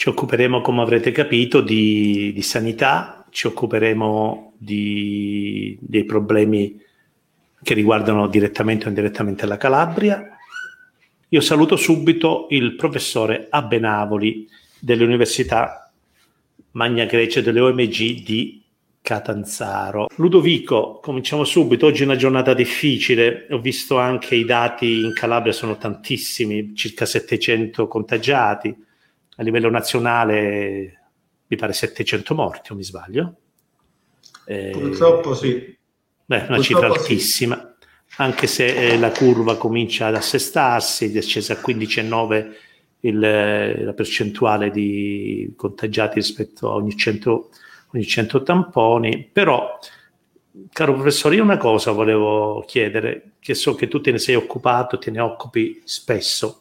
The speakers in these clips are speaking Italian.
Ci occuperemo, come avrete capito, di, di sanità, ci occuperemo di, dei problemi che riguardano direttamente o indirettamente la Calabria. Io saluto subito il professore Abenavoli dell'Università Magna Grecia delle OMG di Catanzaro. Ludovico, cominciamo subito. Oggi è una giornata difficile. Ho visto anche i dati in Calabria sono tantissimi, circa 700 contagiati a livello nazionale mi pare 700 morti, o mi sbaglio? Eh, Purtroppo sì. Beh, una Purtroppo cifra altissima, sì. anche se eh, la curva comincia ad assestarsi, è scesa a 15,9 il, eh, la percentuale di contagiati rispetto a ogni 100, ogni 100 tamponi, però caro professore, io una cosa volevo chiedere, che so che tu te ne sei occupato, te ne occupi spesso.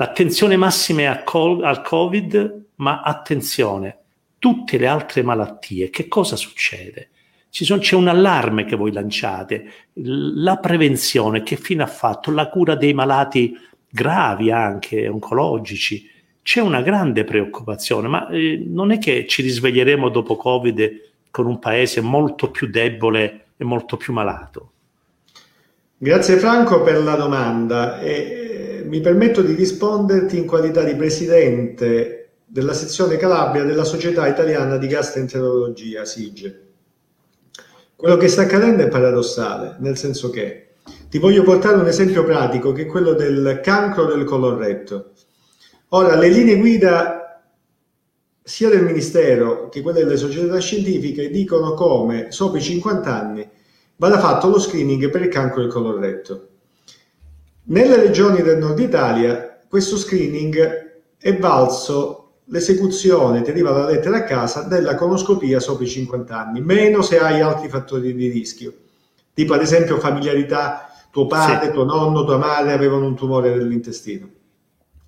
L'attenzione massima è al Covid, ma attenzione, tutte le altre malattie, che cosa succede? Sono, c'è un allarme che voi lanciate, la prevenzione, che fine ha fatto? La cura dei malati gravi anche, oncologici. C'è una grande preoccupazione, ma eh, non è che ci risveglieremo dopo Covid con un paese molto più debole e molto più malato? Grazie Franco per la domanda. E mi permetto di risponderti in qualità di presidente della sezione Calabria della Società Italiana di Gastroenterologia, SIGE. Quello che sta accadendo è paradossale, nel senso che ti voglio portare un esempio pratico che è quello del cancro del colon Ora, le linee guida sia del Ministero che quelle delle società scientifiche dicono come sopra i 50 anni vada fatto lo screening per il cancro del colon nelle regioni del nord Italia questo screening è valso l'esecuzione, ti arriva la lettera a casa, della conoscopia sopra i 50 anni, meno se hai altri fattori di rischio, tipo ad esempio familiarità, tuo padre, sì. tuo nonno, tua madre avevano un tumore dell'intestino.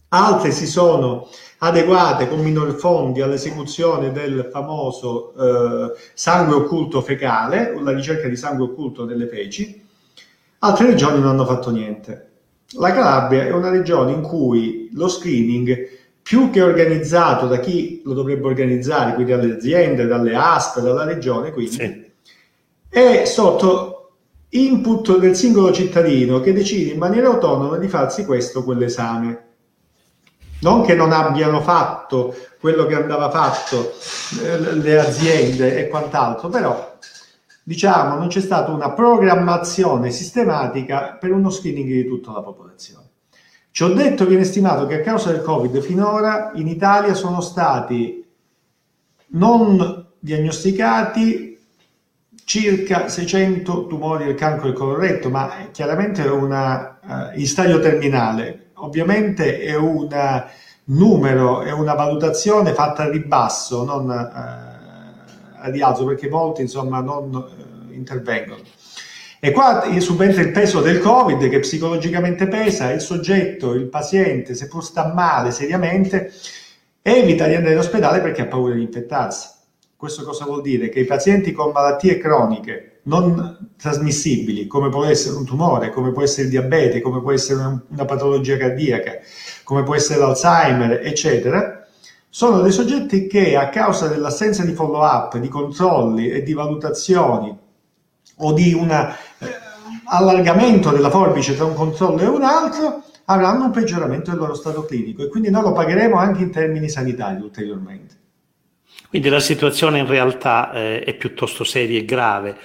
Altre si sono adeguate con minor fondi all'esecuzione del famoso eh, sangue occulto fecale, la ricerca di sangue occulto nelle feci. Altre regioni non hanno fatto niente. La Calabria è una regione in cui lo screening, più che organizzato da chi lo dovrebbe organizzare, quindi dalle aziende, dalle ASP, dalla regione, quindi, sì. è sotto input del singolo cittadino che decide in maniera autonoma di farsi questo o quell'esame. Non che non abbiano fatto quello che andava fatto eh, le aziende e quant'altro, però diciamo, non c'è stata una programmazione sistematica per uno screening di tutta la popolazione. Ci ho detto, viene stimato che a causa del Covid finora in Italia sono stati non diagnosticati circa 600 tumori del cancro del coloretto, ma chiaramente è una, uh, in stadio terminale. Ovviamente è un numero, è una valutazione fatta a ribasso, non uh, rialzo perché molti insomma non eh, intervengono. E qua subentra il peso del Covid che psicologicamente pesa, il soggetto, il paziente, se pur sta male seriamente, evita di andare in ospedale perché ha paura di infettarsi. Questo cosa vuol dire? Che i pazienti con malattie croniche non trasmissibili, come può essere un tumore, come può essere il diabete, come può essere una patologia cardiaca, come può essere l'Alzheimer, eccetera, sono dei soggetti che a causa dell'assenza di follow up, di controlli e di valutazioni o di un eh, allargamento della forbice tra un controllo e un altro avranno un peggioramento del loro stato clinico e quindi noi lo pagheremo anche in termini sanitari ulteriormente. Quindi la situazione in realtà eh, è piuttosto seria e grave.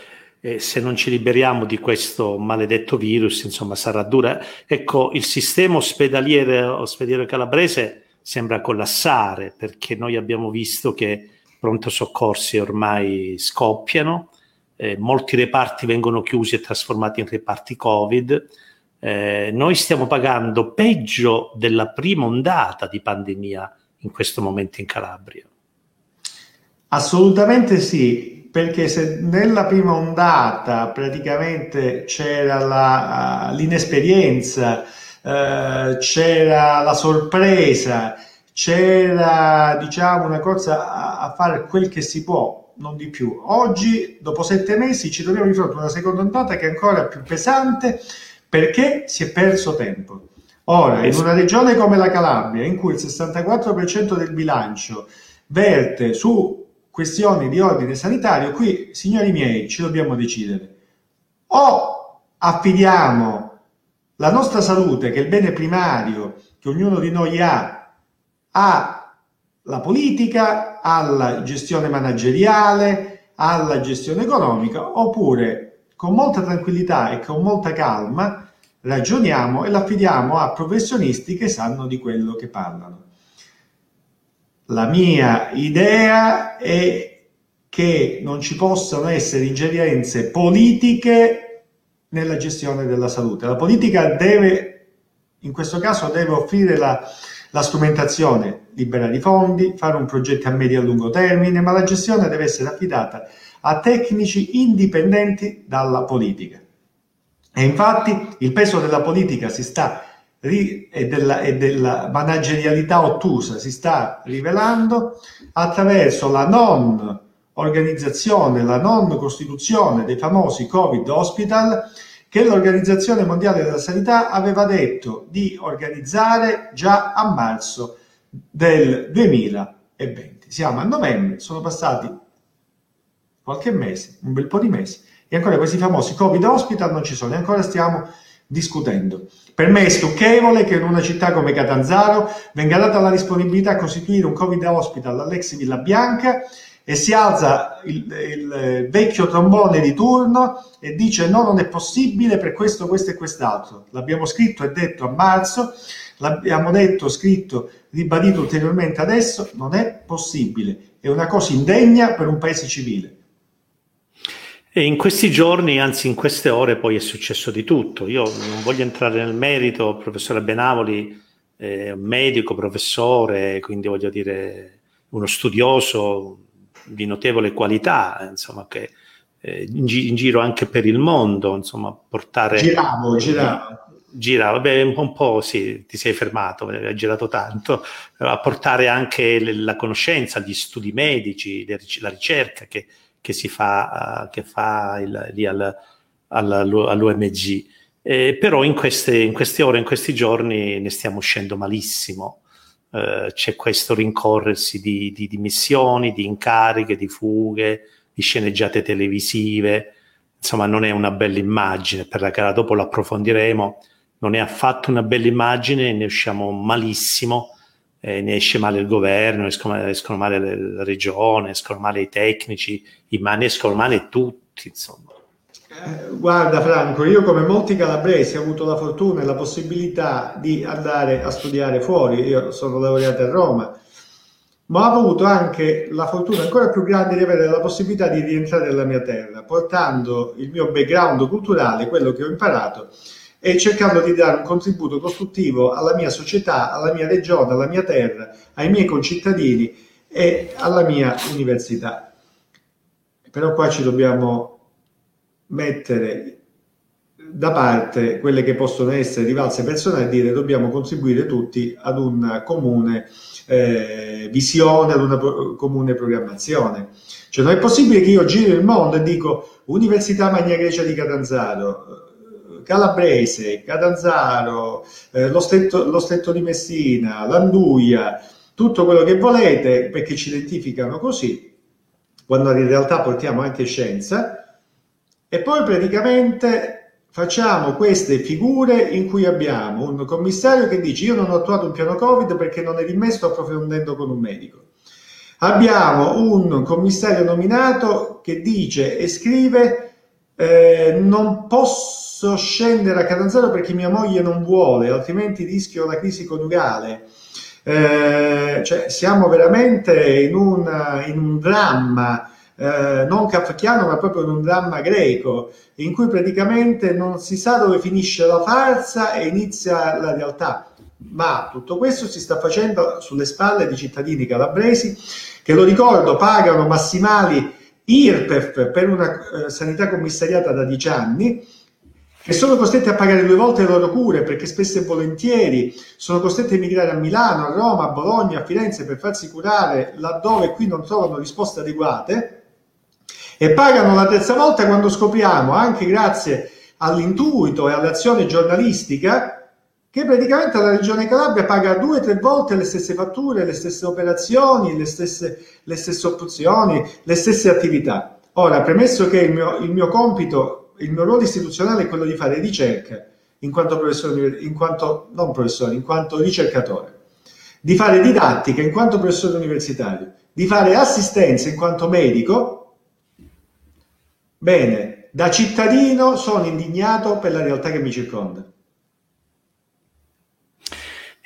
Eh, se non ci liberiamo di questo maledetto virus, insomma, sarà dura. Ecco, il sistema ospedaliere, ospedaliere calabrese sembra collassare perché noi abbiamo visto che pronto soccorsi ormai scoppiano, eh, molti reparti vengono chiusi e trasformati in reparti Covid. Eh, noi stiamo pagando peggio della prima ondata di pandemia in questo momento in Calabria. Assolutamente sì, perché se nella prima ondata praticamente c'era la, l'inesperienza, eh, c'era la sorpresa, c'era diciamo una cosa a, a, fare quel che si può, non di più. Oggi, dopo sette mesi, ci troviamo di fronte a una seconda ondata che è ancora più pesante perché si è perso tempo. Ora, in una regione come la Calabria, in cui il 64% del bilancio verte su questioni di ordine sanitario, qui, signori miei, ci dobbiamo decidere. O affidiamo la nostra salute, che è il bene primario che ognuno di noi ha, alla politica, alla gestione manageriale, alla gestione economica, oppure con molta tranquillità e con molta calma ragioniamo e l'affidiamo a professionisti che sanno di quello che parlano. La mia idea è che non ci possano essere ingerenze politiche nella gestione della salute. La politica deve, in questo caso, deve offrire la, la strumentazione, liberare i fondi, fare un progetto a medio e a lungo termine, ma la gestione deve essere affidata a tecnici indipendenti dalla politica. E infatti il peso della politica si sta e della, e della managerialità ottusa si sta rivelando attraverso la non organizzazione, la non costituzione dei famosi Covid Hospital che l'Organizzazione Mondiale della Sanità aveva detto di organizzare già a marzo del 2020. Siamo a novembre, sono passati qualche mese, un bel po' di mesi, e ancora questi famosi Covid Hospital non ci sono, e ancora stiamo discutendo. Per me è stucchevole che in una città come Catanzaro venga data la disponibilità a costituire un Covid Hospital all'ex Villa Bianca e si alza il, il, vecchio trombone di turno e dice no, non è possibile per questo, questo e quest'altro. L'abbiamo scritto e detto a marzo, l'abbiamo detto, scritto, ribadito ulteriormente adesso, non è possibile. È una cosa indegna per un paese civile. E in questi giorni, anzi in queste ore, poi è successo di tutto. Io non voglio entrare nel merito, professore Benavoli è un medico, professore, quindi voglio dire uno studioso di notevole qualità, insomma, che eh, in, gi- in, giro anche per il mondo, insomma, portare... Giravo, giravo. Giravo, beh, un po' sì, ti sei fermato, hai girato tanto, a portare anche la conoscenza, gli studi medici, la ricerca che che si fa, uh, che fa il, lì al, al, all'UMG. Eh, però in queste, in queste, ore, in questi giorni ne stiamo uscendo malissimo. Uh, c'è questo rincorrersi di, di, di, missioni, di incariche, di fughe, di sceneggiate televisive. Insomma, non è una bella immagine per la gara. Dopo lo approfondiremo. Non è affatto una bella immagine, ne usciamo malissimo eh, ne esce male il governo, escono, escono male la regione, escono male i tecnici, ma ne escono male tutti, insomma. Eh, guarda Franco, io come molti calabresi ho avuto la fortuna e la possibilità di andare a studiare fuori, io sono laureato a Roma, ma ho avuto anche la fortuna ancora più grande di avere la possibilità di rientrare nella mia terra, portando il mio background culturale, quello che ho imparato, e cercando di dare un contributo costruttivo alla mia società, alla mia regione, alla mia terra, ai miei concittadini e alla mia università. Però qua ci dobbiamo mettere da parte quelle che possono essere rivalse personali e dire dobbiamo contribuire tutti ad una comune eh, visione, ad una pro- comune programmazione. Cioè non è possibile che io giri il mondo e dico Università Magna Grecia di Catanzaro, Calabrese, Catanzaro, eh, lo, stretto, lo, stretto, di Messina, l'Anduia, tutto quello che volete perché ci identificano così, quando in realtà portiamo anche scienza, e poi praticamente facciamo queste figure in cui abbiamo un commissario che dice io non ho attuato un piano Covid perché non è di sto approfondendo con un medico. Abbiamo un commissario nominato che dice e scrive eh, non posso scendere a Catanzaro perché mia moglie non vuole, altrimenti rischio la crisi coniugale. Eh, cioè, siamo veramente in un, in un dramma. Eh, non kafkiano ma proprio in un dramma greco in cui praticamente non si sa dove finisce la farsa e inizia la realtà. Ma tutto questo si sta facendo sulle spalle di cittadini calabresi che lo ricordo pagano massimali IRPEF per una eh, sanità commissariata da 10 anni, che sono costretti a pagare due volte le loro cure perché spesso e volentieri sono costretti a emigrare a Milano, a Roma, a Bologna, a Firenze per farsi curare laddove qui non trovano risposte adeguate e pagano la terza volta quando scopriamo, anche grazie all'intuito e all'azione giornalistica, che praticamente la Regione Calabria paga due o tre volte le stesse fatture, le stesse operazioni, le stesse, le stesse opzioni, le stesse attività. Ora, premesso che il mio, il mio compito, il mio ruolo istituzionale è quello di fare ricerca, in quanto professore, in quanto, non professore, in quanto ricercatore, di fare didattica in quanto professore universitario, di fare assistenza in quanto medico, bene, da cittadino sono indignato per la realtà che mi circonda.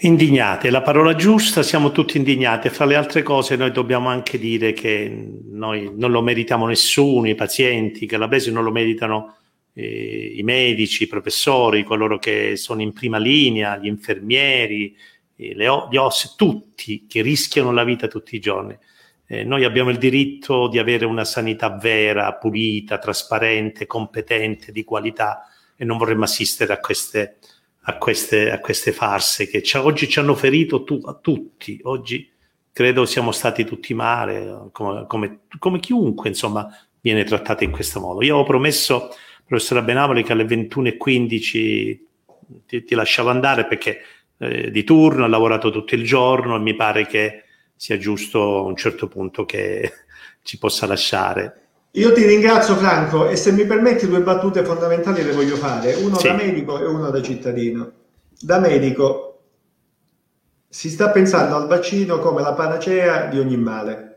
Indignati, è la parola giusta, siamo tutti indignati. Fra le altre cose noi dobbiamo anche dire che noi non lo meritiamo nessuno, i pazienti calabresi non lo meritano eh, i medici, i professori, coloro che sono in prima linea, gli infermieri, eh, le, gli OS, tutti che rischiano la vita tutti i giorni. Eh, noi abbiamo il diritto di avere una sanità vera, pulita, trasparente, competente, di qualità e non vorremmo assistere a queste, a queste, a queste farse che ci, oggi ci hanno ferito tu, a tutti. Oggi credo siamo stati tutti male, come, come, come chiunque insomma viene trattato in questo modo. Io ho promesso professora Benavoli che alle 21.15 ti, ti lasciavo andare perché eh, di turno, ha lavorato tutto il giorno e mi pare che sia giusto a un certo punto che ci possa lasciare. Io ti ringrazio Franco e se mi permetti due battute fondamentali le voglio fare, uno sì. da medico e uno da cittadino. Da medico si sta pensando al vaccino come la panacea di ogni male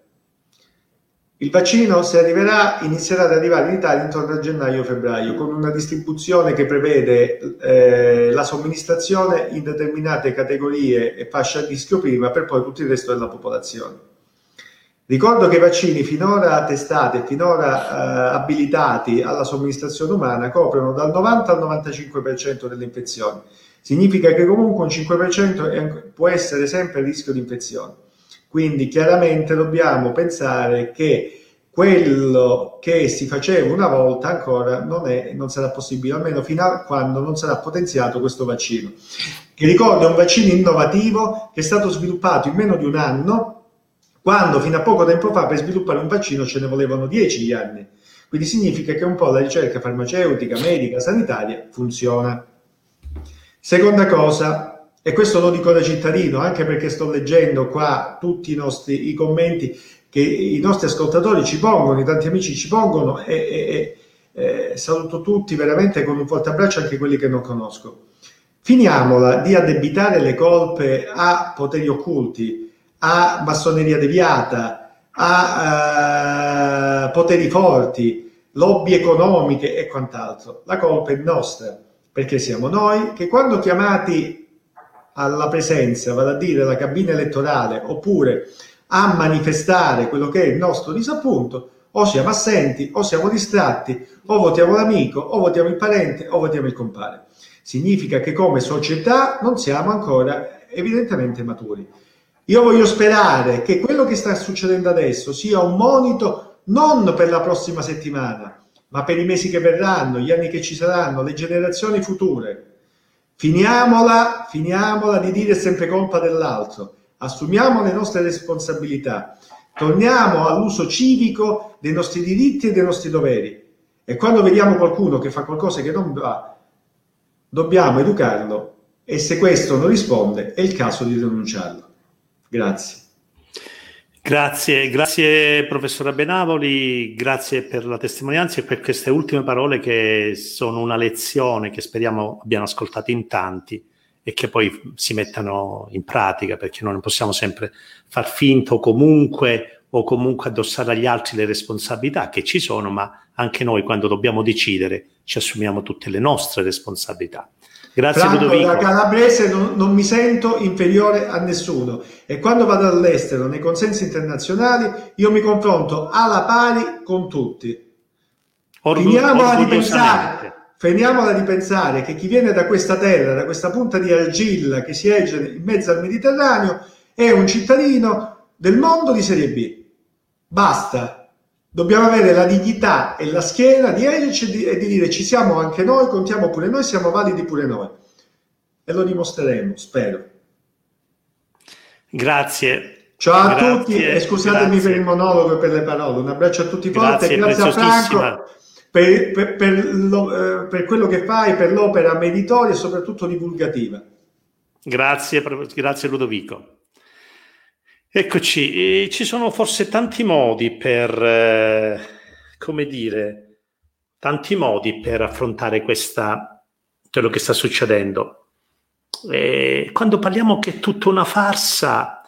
il vaccino, se arriverà, inizierà ad arrivare in Italia intorno a gennaio-febbraio, con una distribuzione che prevede eh, la somministrazione in determinate categorie e fasce a rischio prima per poi tutto il resto della popolazione. Ricordo che i vaccini finora testati e finora eh, abilitati alla somministrazione umana coprono dal 90 al 95% delle infezioni. Significa che comunque un 5% può essere sempre a rischio di infezione. Quindi chiaramente dobbiamo pensare che quello che si faceva una volta ancora non, è, non sarà possibile, almeno fino a quando non sarà potenziato questo vaccino. Che ricordo è un vaccino innovativo che è stato sviluppato in meno di un anno, quando fino a poco tempo fa per sviluppare un vaccino ce ne volevano dieci anni. Quindi significa che un po' la ricerca farmaceutica, medica, sanitaria funziona. Seconda cosa, e questo lo dico da cittadino, anche perché sto leggendo qua tutti i nostri i commenti che i nostri ascoltatori ci pongono, i tanti amici ci pongono e, e, e saluto tutti veramente con un forte abbraccio, anche quelli che non conosco. Finiamola di addebitare le colpe a poteri occulti, a massoneria deviata, a uh, poteri forti, lobby economiche e quant'altro. La colpa è nostra, perché siamo noi che quando chiamati alla presenza, vale a dire la cabina elettorale, oppure a manifestare quello che è il nostro disappunto, o siamo assenti, o siamo distratti, o votiamo l'amico, o votiamo il parente, o votiamo il compare. Significa che come società non siamo ancora evidentemente maturi. Io voglio sperare che quello che sta succedendo adesso sia un monito non per la prossima settimana, ma per i mesi che verranno, gli anni che ci saranno, le generazioni future Finiamola, finiamola di dire sempre colpa dell'altro, assumiamo le nostre responsabilità, torniamo all'uso civico dei nostri diritti e dei nostri doveri. E quando vediamo qualcuno che fa qualcosa che non va, dobbiamo educarlo e se questo non risponde è il caso di denunciarlo. Grazie. Grazie, grazie professore Benavoli, grazie per la testimonianza e per queste ultime parole che sono una lezione che speriamo abbiano ascoltato in tanti e che poi si mettano in pratica perché noi non possiamo sempre far finto comunque o comunque addossare agli altri le responsabilità che ci sono, ma anche noi quando dobbiamo decidere ci assumiamo tutte le nostre responsabilità. Grazie Franco, Ludovico. da calabrese non, non, mi sento inferiore a nessuno e quando vado all'estero nei consensi internazionali io mi confronto alla pari con tutti. Orgu- finiamola, di pensare, finiamola di pensare che chi viene da questa terra, da questa punta di argilla che si erge in mezzo al Mediterraneo, è un cittadino del mondo di serie B. Basta, Dobbiamo avere la dignità e la schiena di ergerci e di dire ci siamo anche noi, contiamo pure noi, siamo validi pure noi. E lo dimostreremo, spero. Grazie. Ciao a grazie, tutti e scusatemi grazie. per il monologo e per le parole. Un abbraccio a tutti forte grazie, grazie a Franco per, per, per, lo, eh, per quello che fai, per l'opera meritoria e soprattutto divulgativa. Grazie, grazie Ludovico. Eccoci, ci sono forse tanti modi per, eh, come dire, tanti modi per affrontare questa, quello che sta succedendo. E quando parliamo che è tutta una farsa,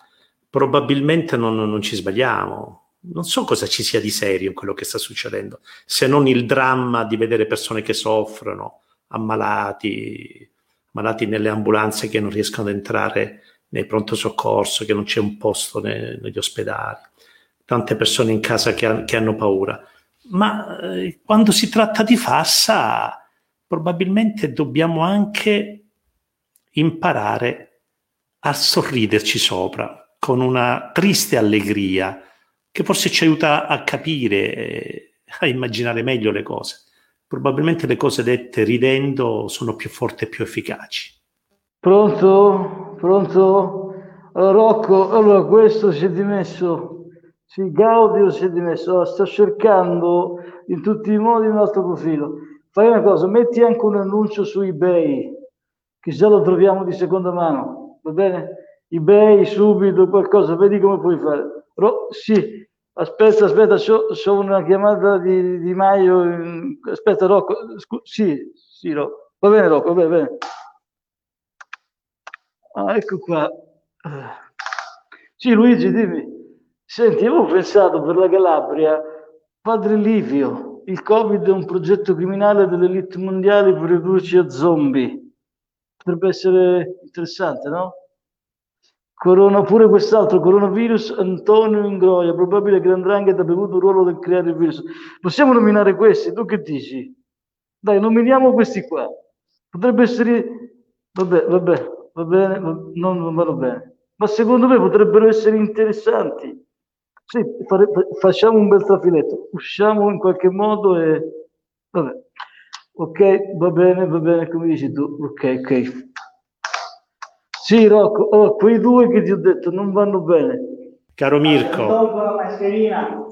probabilmente non, non ci sbagliamo. Non so cosa ci sia di serio in quello che sta succedendo, se non il dramma di vedere persone che soffrono, ammalati, malati nelle ambulanze che non riescono ad entrare nei pronto soccorso, che non c'è un posto ne, negli ospedali, tante persone in casa che, che hanno paura. Ma eh, quando si tratta di farsa, probabilmente dobbiamo anche imparare a sorriderci sopra con una triste allegria che forse ci aiuta a capire, eh, a immaginare meglio le cose probabilmente le cose dette ridendo sono più forti e più efficaci. Pronto? Pronto? Allora, Rocco, allora questo si è dimesso, sì, Gaudio si è dimesso, allora, sta cercando in tutti i modi un altro profilo. Fai una cosa, metti anche un annuncio su eBay, chissà lo troviamo di seconda mano, va bene? eBay subito qualcosa, vedi come puoi fare. Ro- sì, Aspetta, aspetta, ho una chiamata di, di Maio. Aspetta, Rocco. Scu- sì, sì, Rocco. Va bene, Rocco, va bene, va bene. Ah, ecco qua. Sì, Luigi, dimmi. Senti, avevo pensato per la Calabria, Padre Livio, il Covid è un progetto criminale delle elite mondiali per ridurci a zombie. Potrebbe essere interessante, no? Corona, pure quest'altro coronavirus, Antonio Ingroia, probabile che l'Andrangheta ha bevuto un ruolo nel creare il virus. Possiamo nominare questi? Tu che dici? Dai, nominiamo questi qua. Potrebbe essere... Vabbè, vabbè, va bene, va... non, vanno bene. Ma secondo me potrebbero essere interessanti. Sì, fare... facciamo un bel trafiletto, usciamo in qualche modo e... Vabbè. Ok, va bene, va bene, come dici tu. Ok, ok. Sì, Rocco, oh, quei due che ti ho detto non vanno bene. Caro Mirko. Dopo la mascherina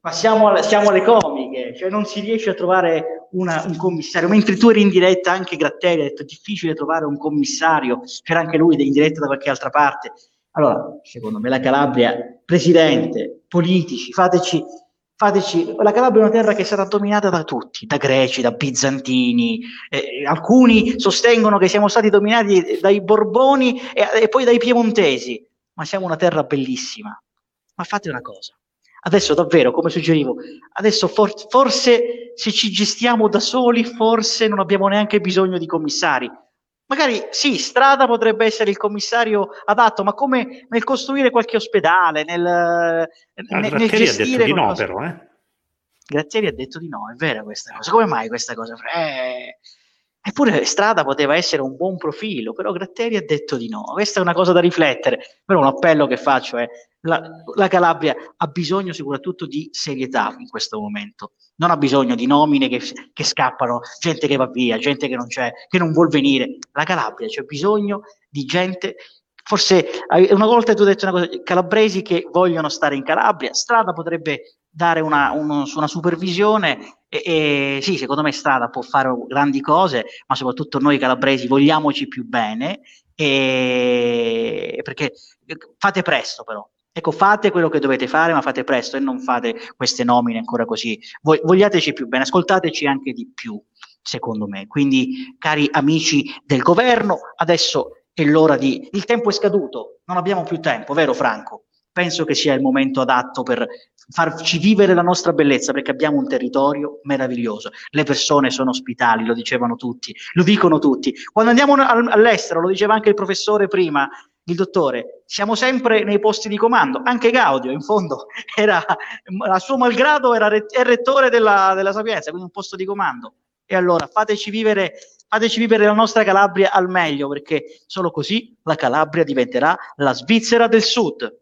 passiamo alle, siamo alle comiche, cioè non si riesce a trovare una, un commissario, mentre tu eri in diretta anche Gratteri ha detto difficile trovare un commissario, c'era anche lui in diretta da qualche altra parte. Allora, secondo me la Calabria, presidente, politici, fateci fateci, la Calabria è una terra che stata dominata da tutti, da greci, da bizantini, eh, alcuni sostengono che siamo stati dominati dai Borboni e, e, poi dai piemontesi, ma siamo una terra bellissima. Ma fate una cosa, adesso davvero, come suggerivo, adesso for- forse se ci gestiamo da soli, forse non abbiamo neanche bisogno di commissari, Magari sì, Strada potrebbe essere il commissario adatto, ma come nel costruire qualche ospedale, nel, ah, nel, nel gestire... Ha detto di no, però, eh? Grazieri ha detto di no, è vera questa cosa. Come mai questa cosa? Eh, eppure Strada poteva essere un buon profilo, però Gratteri ha detto di no. Questa è una cosa da riflettere. Però un appello che faccio è la, la, Calabria ha bisogno soprattutto di serietà in questo momento, non ha bisogno di nomine che, che scappano, gente che va via, gente che non c'è, che non vuol venire. La Calabria c'è bisogno di gente. Forse una volta tu hai detto una cosa, calabresi che vogliono stare in Calabria, Strada potrebbe dare una, uno, una supervisione e, e, sì, secondo me Strada può fare grandi cose, ma soprattutto noi calabresi vogliamoci più bene e, perché fate presto però, Ecco, fate quello che dovete fare, ma fate presto e non fate queste nomine ancora così. Vogliateci più bene, ascoltateci anche di più, secondo me. Quindi, cari amici del governo, adesso è l'ora di... Il tempo è scaduto, non abbiamo più tempo, vero Franco? Penso che sia il momento adatto per farci vivere la nostra bellezza, perché abbiamo un territorio meraviglioso. Le persone sono ospitali, lo dicevano tutti, lo dicono tutti. Quando andiamo all'estero, lo diceva anche il professore prima, il dottore, siamo sempre nei posti di comando, anche Gaudio in fondo era, a suo malgrado era re, rettore della, della Sapienza, quindi un posto di comando. E allora fateci vivere, fateci vivere la nostra Calabria al meglio, perché solo così la Calabria diventerà la Svizzera del Sud.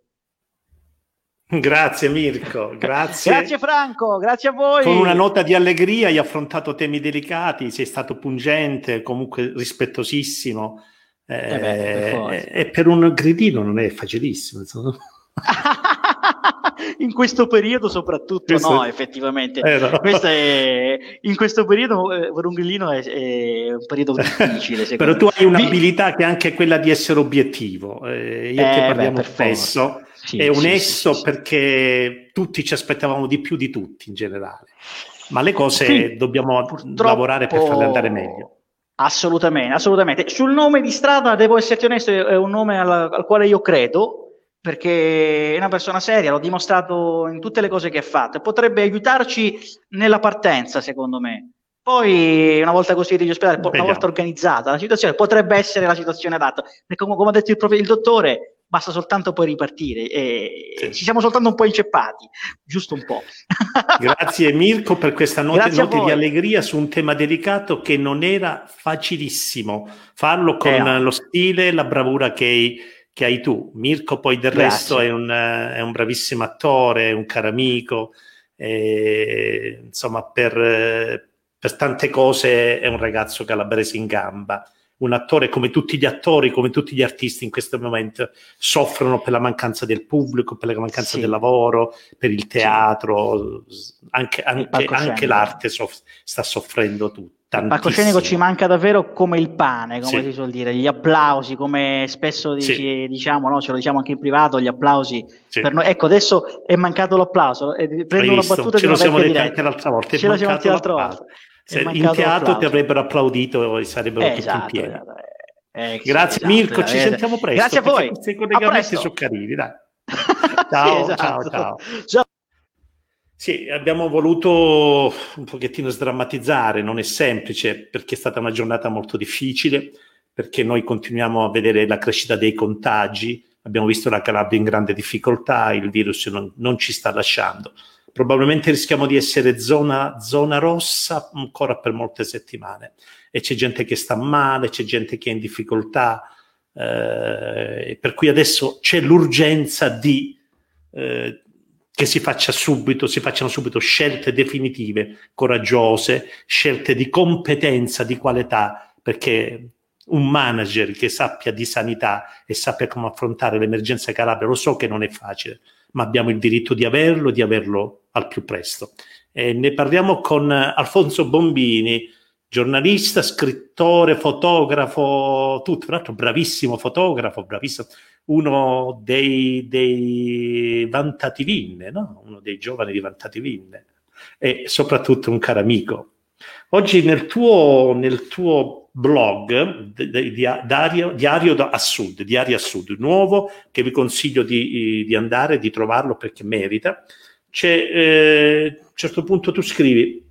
Grazie Mirko, grazie. grazie Franco, grazie a voi. Con una nota di allegria hai affrontato temi delicati, sei stato pungente, comunque rispettosissimo eh, beh, e per un gridino non è facilissimo. in questo periodo soprattutto questo no, è... effettivamente. Eh, no. È... in questo periodo eh, per un grillino è, è un periodo difficile. Però tu hai un'abilità che è anche quella di essere obiettivo. Eh, io che eh, parliamo beh, spesso, sì, è onesto sì, sì, perché tutti ci aspettavamo di più di tutti in generale. Ma le cose dobbiamo Purtroppo... lavorare per farle andare meglio. Assolutamente, assolutamente. Sul nome di strada, devo esserti onesto, è un nome al, al, quale io credo, perché è una persona seria, l'ho dimostrato in tutte le cose che ha fatto, potrebbe aiutarci nella partenza, secondo me. Poi, una volta costruiti gli ospedali, una volta organizzata la situazione, potrebbe essere la situazione adatta. E come, come ha detto il, prof, il dottore, basta soltanto poi ripartire. E sì. Ci siamo soltanto un po' inceppati, giusto un po'. Grazie Mirko per questa notte, notte di allegria su un tema delicato che non era facilissimo farlo con eh, lo stile e la bravura che hai, che hai, tu. Mirko poi del Grazie. resto è un, è un, bravissimo attore, è un caro amico, e, insomma per, per tante cose è un ragazzo calabrese in gamba un attore come tutti gli attori, come tutti gli artisti in questo momento soffrono per la mancanza del pubblico, per la mancanza sì. del lavoro, per il teatro, sì. anche, anche, anche l'arte soff- sta soffrendo tutto. Il palcoscenico ci manca davvero come il pane, come sì. si suol dire, gli applausi, come spesso dici, diciamo, no? ce lo diciamo anche in privato, gli applausi per noi. Ecco, adesso è mancato l'applauso, eh, prendo una battuta ce lo siamo detti anche l'altra volta. Ce lo siamo detti l'altra volta. Se in teatro ti avrebbero applaudito e sarebbero eh, tutti esatto, in piedi. Esatto. Eh, Grazie esatto, Mirko, ci sentiamo presto. Grazie a voi. Questi collegamenti sono carini, dai. ciao, sì, esatto. ciao, ciao, ciao. Sì, abbiamo voluto un pochettino sdrammatizzare, non è semplice perché è stata una giornata molto difficile, perché noi continuiamo a vedere la crescita dei contagi, abbiamo visto la Calabria in grande difficoltà, il virus non, non ci sta lasciando probabilmente rischiamo di essere zona, zona rossa ancora per molte settimane. E c'è gente che sta male, c'è gente che è in difficoltà, eh, per cui adesso c'è l'urgenza di eh, che si faccia subito, si facciano subito scelte definitive, coraggiose, scelte di competenza, di qualità, perché un manager che sappia di sanità e sappia come affrontare l'emergenza Calabria, lo so che non è facile, ma abbiamo il diritto di averlo, di averlo al più presto. E ne parliamo con Alfonso Bombini, giornalista, scrittore, fotografo, tutto, tra l'altro bravissimo fotografo, bravissimo, uno dei, dei Vantati Vinne, no? uno dei giovani di Vantati Vinne e soprattutto un caro amico. Oggi nel tuo, nel tuo blog, di, Dario, Diario a Sud, Diario a Sud, nuovo, che vi consiglio di, di andare, di trovarlo perché merita, c'è, eh, a un certo punto tu scrivi,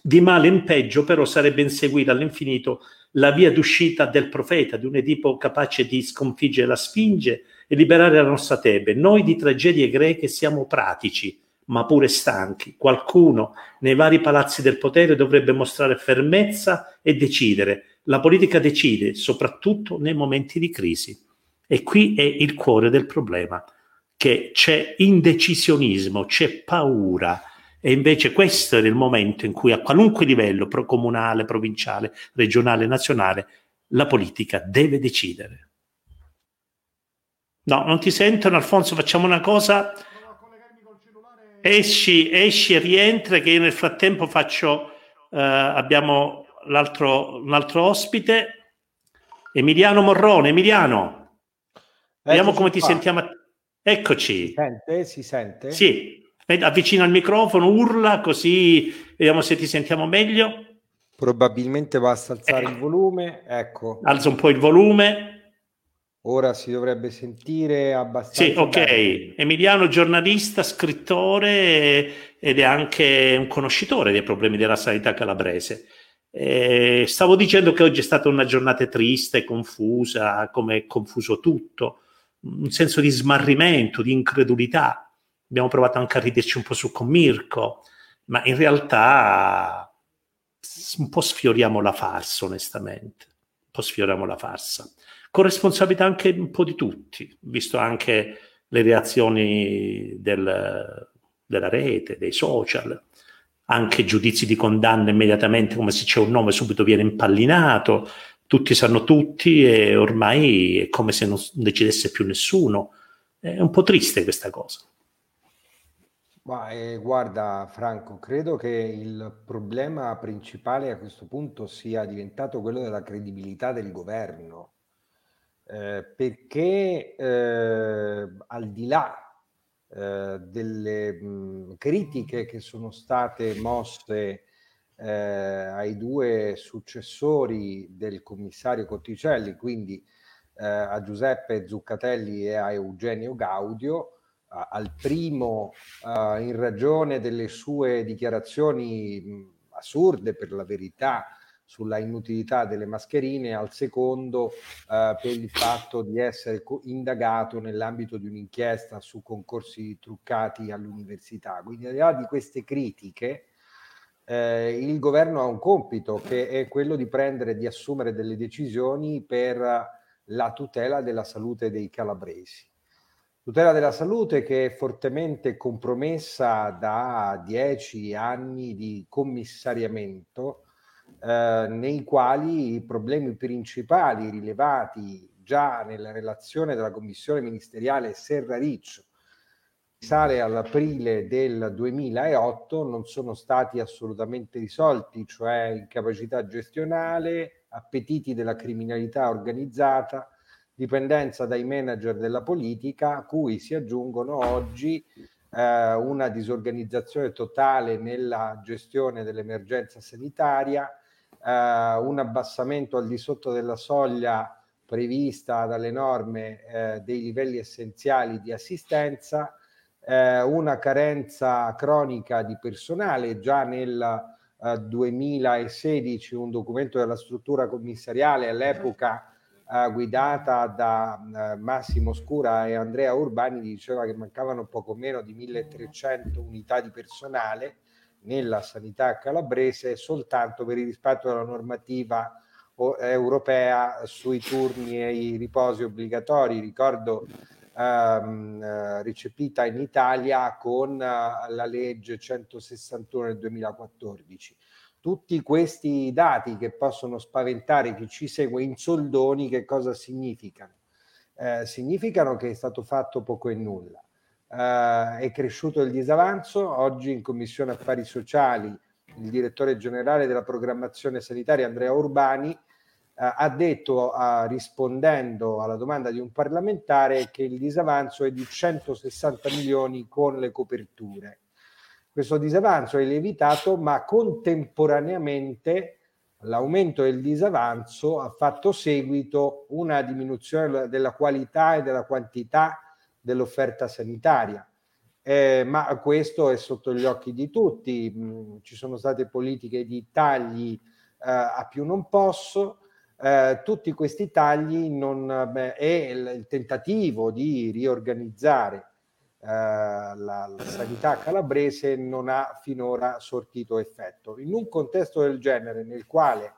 di male in peggio però sarebbe inseguire all'infinito la via d'uscita del profeta, di un Edipo capace di sconfiggere la Sfinge e liberare la nostra Tebe. Noi di tragedie greche siamo pratici, ma pure stanchi. Qualcuno nei vari palazzi del potere dovrebbe mostrare fermezza e decidere. La politica decide, soprattutto nei momenti di crisi. E qui è il cuore del problema che c'è indecisionismo, c'è paura. E invece questo era il momento in cui a qualunque livello, comunale, provinciale, regionale, nazionale, la politica deve decidere. No, non ti sentono, Alfonso, facciamo una cosa. Esci, esci e rientra che io nel frattempo faccio, eh, abbiamo l'altro, un altro ospite, Emiliano Morrone. Emiliano, vediamo come ti sentiamo. Eccoci. Si sente? Si sente? Sì, avvicina il microfono, urla così vediamo se ti sentiamo meglio. Probabilmente basta alzare eh. il volume, ecco. Alza un po' il volume. Ora si dovrebbe sentire abbastanza. Sì, ok. Bene. Emiliano, giornalista, scrittore ed è anche un conoscitore dei problemi della sanità calabrese. Eh, stavo dicendo che oggi è stata una giornata triste, confusa, come è confuso tutto un senso di smarrimento, di incredulità. Abbiamo provato anche a riderci un po' su con Mirko, ma in realtà un po' sfioriamo la farsa, onestamente. Un po' sfioriamo la farsa. Con responsabilità anche un po' di tutti, visto anche le reazioni del, della rete, dei social, anche giudizi di condanna immediatamente, come se c'è un nome subito viene impallinato, tutti sanno tutti e ormai è come se non decidesse più nessuno. È un po' triste questa cosa. Ma, eh, guarda Franco, credo che il problema principale a questo punto sia diventato quello della credibilità del governo, eh, perché eh, al di là eh, delle mh, critiche che sono state mosse eh, ai due successori del commissario Cotticelli, quindi eh, a Giuseppe Zuccatelli e a Eugenio Gaudio, al primo in ragione delle sue dichiarazioni assurde per la verità sulla inutilità delle mascherine, al secondo eh, per il fatto di essere indagato nell'ambito di un'inchiesta su concorsi truccati all'università. Quindi al di là di queste critiche, eh, il governo ha un compito che è quello di prendere, di assumere delle decisioni per la tutela della salute dei calabresi. Tutela della salute che è fortemente compromessa da dieci anni di commissariamento eh, nei quali i problemi principali rilevati già nella relazione della commissione ministeriale Serra Riccio risale all'aprile del 2008 non sono stati assolutamente risolti, cioè incapacità gestionale, appetiti della criminalità organizzata, dipendenza dai manager della politica, a cui si aggiungono oggi eh, una disorganizzazione totale nella gestione dell'emergenza sanitaria, eh, un abbassamento al di sotto della soglia prevista dalle norme eh, dei livelli essenziali di assistenza, eh, una carenza cronica di personale. Già nel 2016 un documento della struttura commissariale all'epoca eh, guidata da eh, Massimo Scura e Andrea Urbani diceva che mancavano poco meno di 1300 unità di personale nella sanità calabrese soltanto per il rispetto della normativa europea sui turni e i riposi obbligatori. Ricordo ehm, eh, recepita in Italia con uh, la legge 161 del 2014 tutti questi dati che possono spaventare chi ci segue in soldoni, che cosa significano? Eh, significano che è stato fatto poco e nulla. Eh, è cresciuto il disavanzo. Oggi in Commissione Affari Sociali il direttore generale della programmazione sanitaria Andrea Urbani eh, ha detto, rispondendo alla domanda di un parlamentare, che il disavanzo è di 160 milioni con le coperture questo disavanzo è lievitato, ma contemporaneamente l'aumento del disavanzo ha fatto seguito una diminuzione della qualità e della quantità dell'offerta sanitaria. Eh, ma questo è sotto gli occhi di tutti. Mm, ci sono state politiche di tagli eh, a più non posso. Eh, tutti questi tagli non, beh, e il, il tentativo di riorganizzare eh, la, la, sanità calabrese non ha finora sortito effetto. In un contesto del genere, nel quale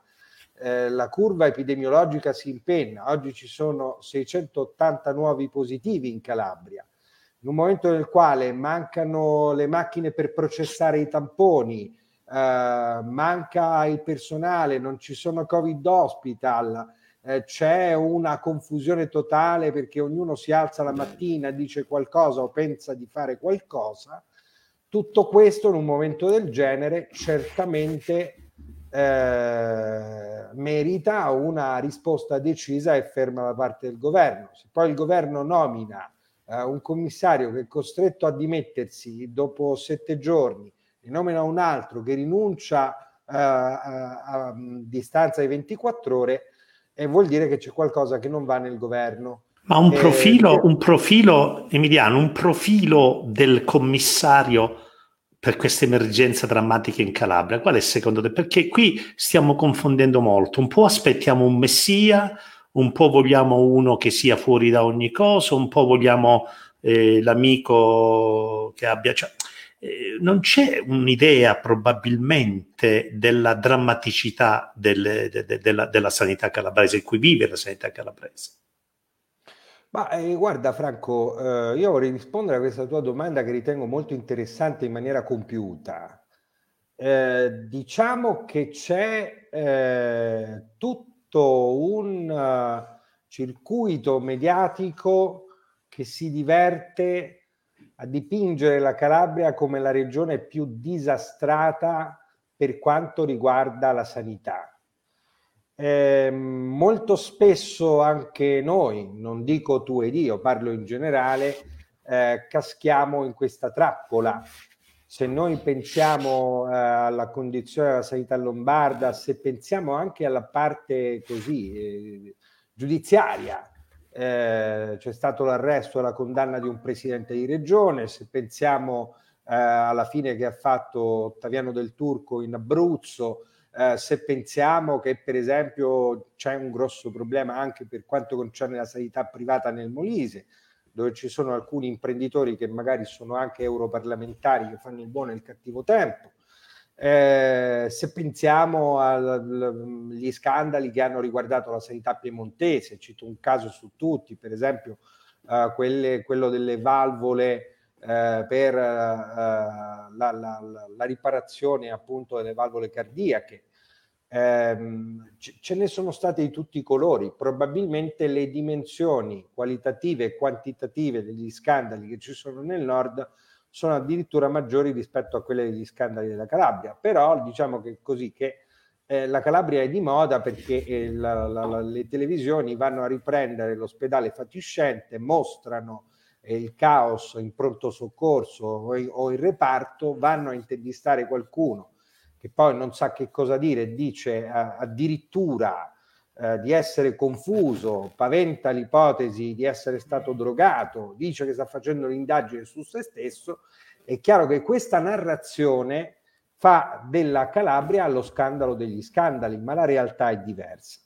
eh, la curva epidemiologica si impenna, oggi ci sono 680 nuovi positivi in Calabria, in un momento nel quale mancano le macchine per processare i tamponi, eh, manca il personale, non ci sono Covid hospital, eh, c'è una confusione totale perché ognuno si alza la mattina, dice qualcosa o pensa di fare qualcosa. Tutto questo in un momento del genere certamente eh, merita una risposta decisa e ferma da parte del governo. Se poi il governo nomina eh, un commissario che è costretto a dimettersi dopo sette giorni e nomina un altro che rinuncia eh, a, a, a distanza di 24 ore, e vuol dire che c'è qualcosa che non va nel governo. Ma un profilo, eh, un profilo, Emiliano, un profilo del commissario per questa emergenza drammatica in Calabria, qual è secondo te? Perché qui stiamo confondendo molto, un po' aspettiamo un messia, un po' vogliamo uno che sia fuori da ogni cosa, un po' vogliamo eh, l'amico che abbia... Cioè, eh, non c'è un'idea probabilmente della drammaticità del, de, de, della, della, sanità calabrese, in cui vive la sanità calabrese. Ma eh, guarda Franco, eh, io vorrei rispondere a questa tua domanda che ritengo molto interessante in maniera compiuta. Eh, diciamo che c'è eh, tutto un uh, circuito mediatico che si diverte a dipingere la Calabria come la regione più disastrata per quanto riguarda la sanità. Eh, molto spesso anche noi, non dico tu ed io, parlo in generale, eh, caschiamo in questa trappola. Se noi pensiamo eh, alla condizione della sanità lombarda, se pensiamo anche alla parte così eh, giudiziaria, eh, c'è stato l'arresto e la condanna di un presidente di regione, se pensiamo eh, alla fine che ha fatto Ottaviano del Turco in Abruzzo, eh, se pensiamo che per esempio c'è un grosso problema anche per quanto concerne la sanità privata nel Molise, dove ci sono alcuni imprenditori che magari sono anche europarlamentari che fanno il buono e il cattivo tempo. Eh, se pensiamo agli scandali che hanno riguardato la sanità piemontese, cito un caso su tutti, per esempio eh, quelle, quello delle valvole eh, per eh, la, la, la, riparazione appunto delle valvole cardiache. Eh, ce ne sono state di tutti i colori, probabilmente le dimensioni qualitative e quantitative degli scandali che ci sono nel nord sono addirittura maggiori rispetto a quelle degli scandali della Calabria, però diciamo che così che eh, la Calabria è di moda perché eh, la, la, la, le televisioni vanno a riprendere l'ospedale fatiscente, mostrano eh, il caos in pronto soccorso o in, o in, reparto, vanno a intervistare qualcuno che poi non sa che cosa dire, dice eh, addirittura eh, di essere confuso, paventa l'ipotesi di essere stato drogato, dice che sta facendo l'indagine su se stesso, è chiaro che questa narrazione fa della Calabria lo scandalo degli scandali, ma la realtà è diversa.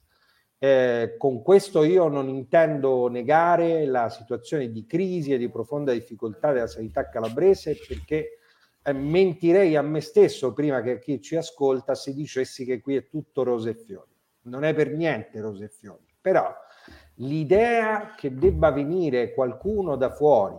Eh, con questo io non intendo negare la situazione di crisi e di profonda difficoltà della sanità calabrese perché eh, mentirei a me stesso prima che a chi ci ascolta se dicessi che qui è tutto rose e fiori non è per niente rose e fiori, però l'idea che debba venire qualcuno da fuori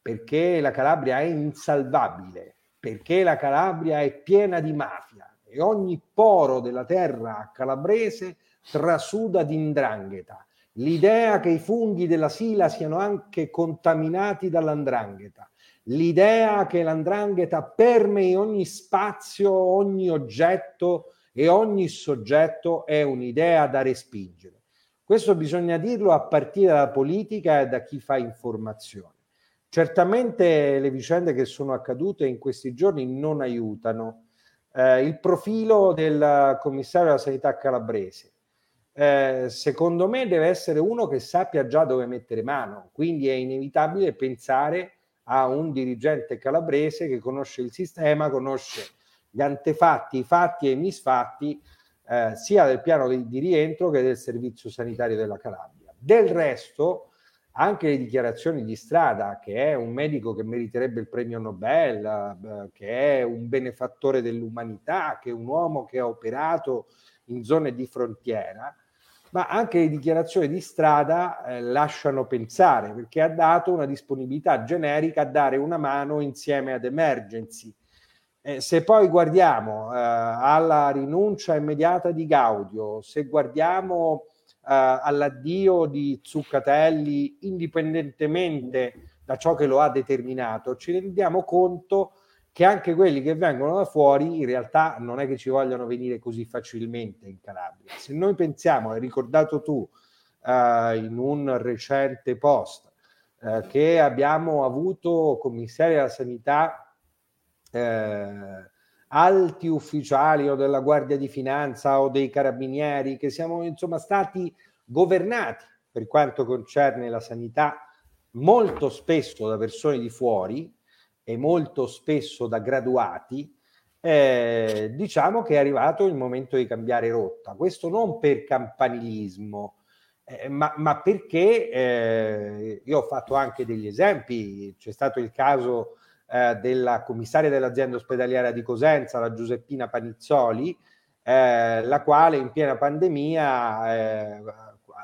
perché la Calabria è insalvabile, perché la Calabria è piena di mafia e ogni poro della terra calabrese trasuda di indrangheta. L'idea che i funghi della Sila siano anche contaminati dall'andrangheta, l'idea che l'andrangheta permei ogni spazio, ogni oggetto e ogni soggetto è un'idea da respingere. Questo bisogna dirlo a partire dalla politica e da chi fa informazione. Certamente le vicende che sono accadute in questi giorni non aiutano. Eh, il profilo del commissario della sanità calabrese, eh, secondo me deve essere uno che sappia già dove mettere mano, quindi è inevitabile pensare a un dirigente calabrese che conosce il sistema, conosce gli antefatti, i fatti e i misfatti eh, sia del piano di, di, rientro che del servizio sanitario della Calabria. Del resto, anche le dichiarazioni di strada, che è un medico che meriterebbe il premio Nobel, eh, che è un benefattore dell'umanità, che è un uomo che ha operato in zone di frontiera, ma anche le dichiarazioni di strada eh, lasciano pensare perché ha dato una disponibilità generica a dare una mano insieme ad emergency. Eh, se poi guardiamo eh, alla rinuncia immediata di Gaudio, se guardiamo eh, all'addio di Zuccatelli, indipendentemente da ciò che lo ha determinato, ci rendiamo conto che anche quelli che vengono da fuori in realtà non è che ci vogliono venire così facilmente in Calabria. Se noi pensiamo, hai ricordato tu eh, in un recente post, eh, che abbiamo avuto commissari della sanità eh, alti ufficiali o della Guardia di Finanza o dei carabinieri che siamo insomma stati governati per quanto concerne la sanità molto spesso da persone di fuori e molto spesso da graduati, eh, diciamo che è arrivato il momento di cambiare rotta. Questo non per campanilismo, eh, ma, ma, perché eh, io ho fatto anche degli esempi. C'è stato il caso eh, della commissaria dell'azienda ospedaliera di Cosenza, la Giuseppina Panizzoli, eh, la quale in piena pandemia, eh,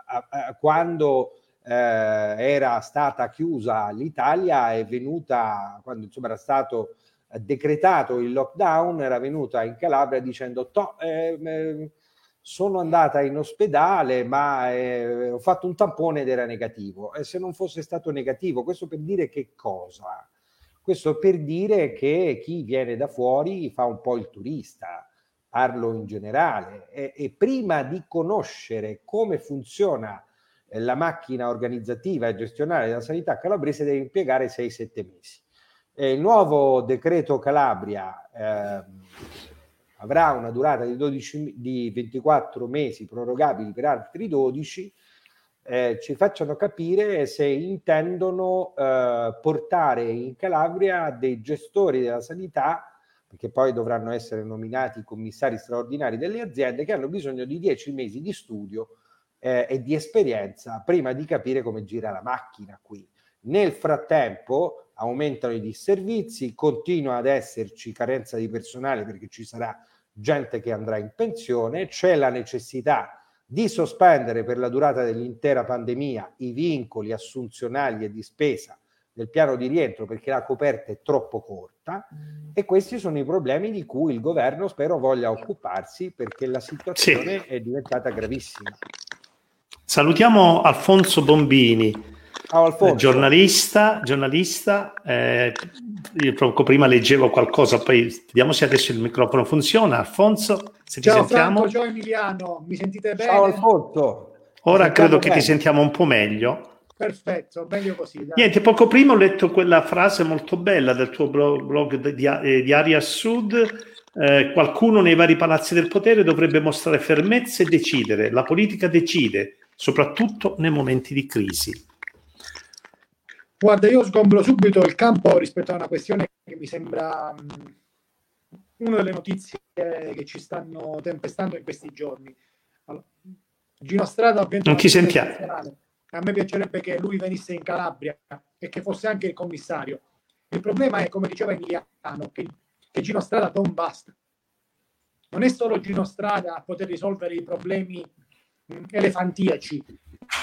a, a, quando eh, era stata chiusa l'Italia, è venuta, quando insomma era stato decretato il lockdown, era venuta in Calabria dicendo eh, sono andata in ospedale ma eh, ho fatto un tampone ed era negativo e se non fosse stato negativo questo per dire che cosa? Questo per dire che chi viene da fuori fa un po' il turista, parlo in generale, e, e prima di conoscere come funziona eh, la macchina organizzativa e gestionale della sanità calabrese deve impiegare 6-7 mesi. Eh, il nuovo decreto Calabria eh, avrà una durata di, 12, di 24 mesi prorogabili per altri 12 eh, ci facciano capire se intendono eh, portare in Calabria dei gestori della sanità, perché poi dovranno essere nominati commissari straordinari delle aziende, che hanno bisogno di dieci mesi di studio eh, e di esperienza prima di capire come gira la macchina qui. Nel frattempo aumentano i disservizi, continua ad esserci carenza di personale perché ci sarà gente che andrà in pensione, c'è la necessità di sospendere per la durata dell'intera pandemia i vincoli assunzionali e di spesa del piano di rientro perché la coperta è troppo corta e questi sono i problemi di cui il governo spero voglia occuparsi perché la situazione sì. è diventata gravissima. Salutiamo Alfonso Bombini, Oh, giornalista, giornalista eh, io proprio prima leggevo qualcosa, poi vediamo se adesso il microfono funziona. Alfonso, se ciao ti sentiamo. Franco, ciao Emiliano, mi sentite bene? Ciao Alfonso. Ora credo che ti sentiamo un po' meglio. Perfetto, meglio così. Dai. Niente, poco prima ho letto quella frase molto bella del tuo blog di, eh, di Aria Sud. Eh, qualcuno nei vari palazzi del potere dovrebbe mostrare fermezza e decidere. La politica decide, soprattutto nei momenti di crisi. Guarda, io sgombro subito il campo rispetto a una questione che mi sembra mh, una delle notizie che ci stanno tempestando in questi giorni. Allora, Gino Strada ovviamente non ti sentiamo. A me piacerebbe che lui venisse in Calabria e che fosse anche il commissario. Il problema è, come diceva Emiliano, che, che Gino Strada non basta. Non è solo Gino Strada a poter risolvere i problemi elefantiaci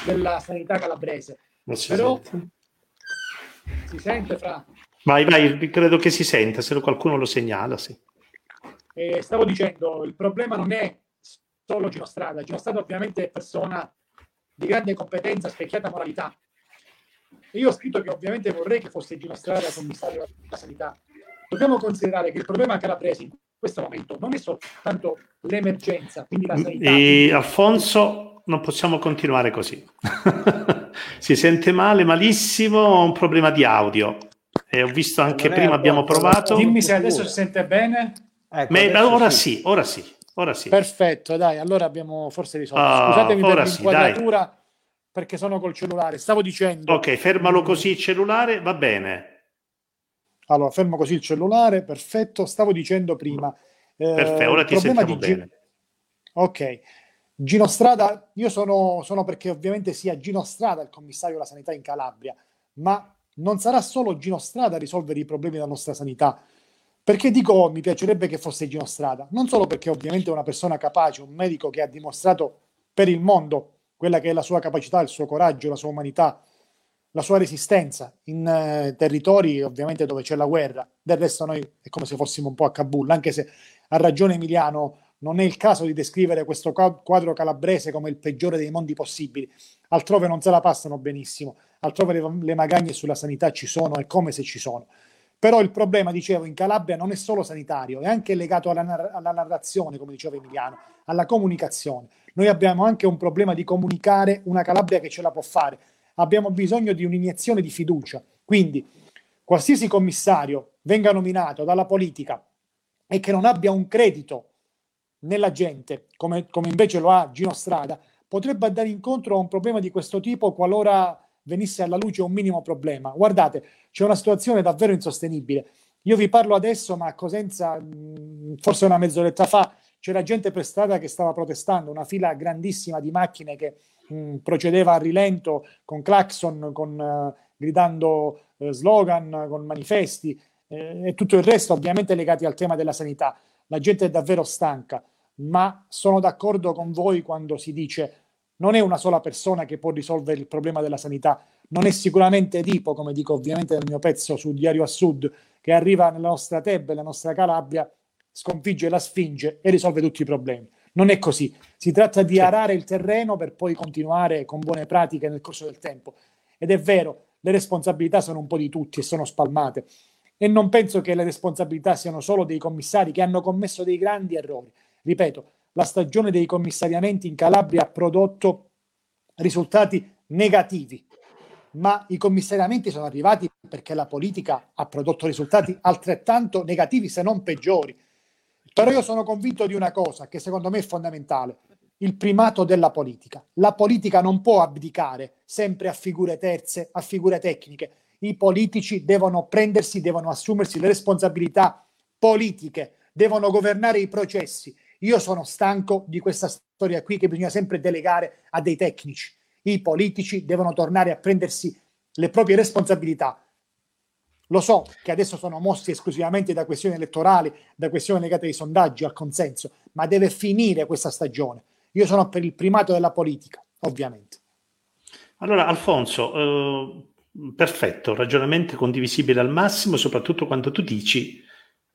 della sanità calabrese, però sente. Si sente, Fra? Vai, vai, credo che si senta, se qualcuno lo segnala, sì. Eh, stavo dicendo, il problema non è solo Gino Strada. Gino Strada ovviamente è persona di grande competenza, specchiata moralità. E io ho scritto che ovviamente vorrei che fosse Gino Strada commissario della sanità. Dobbiamo considerare che il problema calabrese in questo momento non è soltanto l'emergenza, quindi la sanità. E Alfonso, non possiamo continuare così. si sente male, malissimo, ho un problema di audio. E ho visto anche prima, abbiamo provato. Dimmi se adesso si sente bene. Ecco, Ma, ora sì. sì, ora sì, ora sì. Perfetto, dai, allora abbiamo forse risolto. Oh, Scusatemi per l'inquadratura sì, perché sono col cellulare. Stavo dicendo... Ok, fermalo così il cellulare, va bene. Allora, fermo così il cellulare, perfetto. Stavo dicendo prima... Eh, perfetto, ora ti sentiamo bene. Ok, Gino Strada, io sono, sono, perché ovviamente sia Gino Strada il commissario della sanità in Calabria, ma non sarà solo Gino Strada a risolvere i problemi della nostra sanità. Perché dico mi piacerebbe che fosse Gino Strada? Non solo perché ovviamente è una persona capace, un medico che ha dimostrato per il mondo quella che è la sua capacità, il suo coraggio, la sua umanità, la sua resistenza in eh, territori ovviamente dove c'è la guerra. Del resto noi è come se fossimo un po' a Kabul, anche se ha ragione Emiliano non è il caso di descrivere questo quadro calabrese come il peggiore dei mondi possibili. Altrove non se la passano benissimo, altrove le, le magagne sulla sanità ci sono e come se ci sono. Però il problema, dicevo, in Calabria non è solo sanitario, è anche legato alla, alla narrazione, come diceva Emiliano, alla comunicazione. Noi abbiamo anche un problema di comunicare una Calabria che ce la può fare. Abbiamo bisogno di un'iniezione di fiducia. Quindi, qualsiasi commissario venga nominato dalla politica e che non abbia un credito nella gente, come, come invece lo ha Gino Strada, potrebbe andare incontro a un problema di questo tipo qualora venisse alla luce un minimo problema. Guardate, c'è una situazione davvero insostenibile. Io vi parlo adesso, ma a Cosenza, forse una mezz'oretta fa, c'era gente per strada che stava protestando, una fila grandissima di macchine che mh, procedeva a rilento con clacson, con, uh, gridando uh, slogan, con manifesti eh, e tutto il resto ovviamente legati al tema della sanità. La gente è davvero stanca ma sono d'accordo con voi quando si dice non è una sola persona che può risolvere il problema della sanità, non è sicuramente Edipo, come dico ovviamente nel mio pezzo su Diario a Sud, che arriva nella nostra Tebbe, nella nostra Calabria, sconfigge la Sfinge e risolve tutti i problemi. Non è così. Si tratta di arare il terreno per poi continuare con buone pratiche nel corso del tempo. Ed è vero, le responsabilità sono un po' di tutti e sono spalmate. e non penso che le responsabilità siano solo dei commissari che hanno commesso dei grandi errori. Ripeto, la stagione dei commissariamenti in Calabria ha prodotto risultati negativi, ma i commissariamenti sono arrivati perché la politica ha prodotto risultati altrettanto negativi, se non peggiori. Però io sono convinto di una cosa che secondo me è fondamentale, il primato della politica. La politica non può abdicare sempre a figure terze, a figure tecniche. I politici devono prendersi, devono assumersi le responsabilità politiche, devono governare i processi. Io sono stanco di questa storia qui che bisogna sempre delegare a dei tecnici. I politici devono tornare a prendersi le proprie responsabilità. Lo so che adesso sono mossi esclusivamente da questioni elettorali, da questioni legate ai sondaggi, al consenso, ma deve finire questa stagione. Io sono per il primato della politica, ovviamente. Allora, Alfonso, eh, perfetto, ragionamento condivisibile al massimo, soprattutto quando tu dici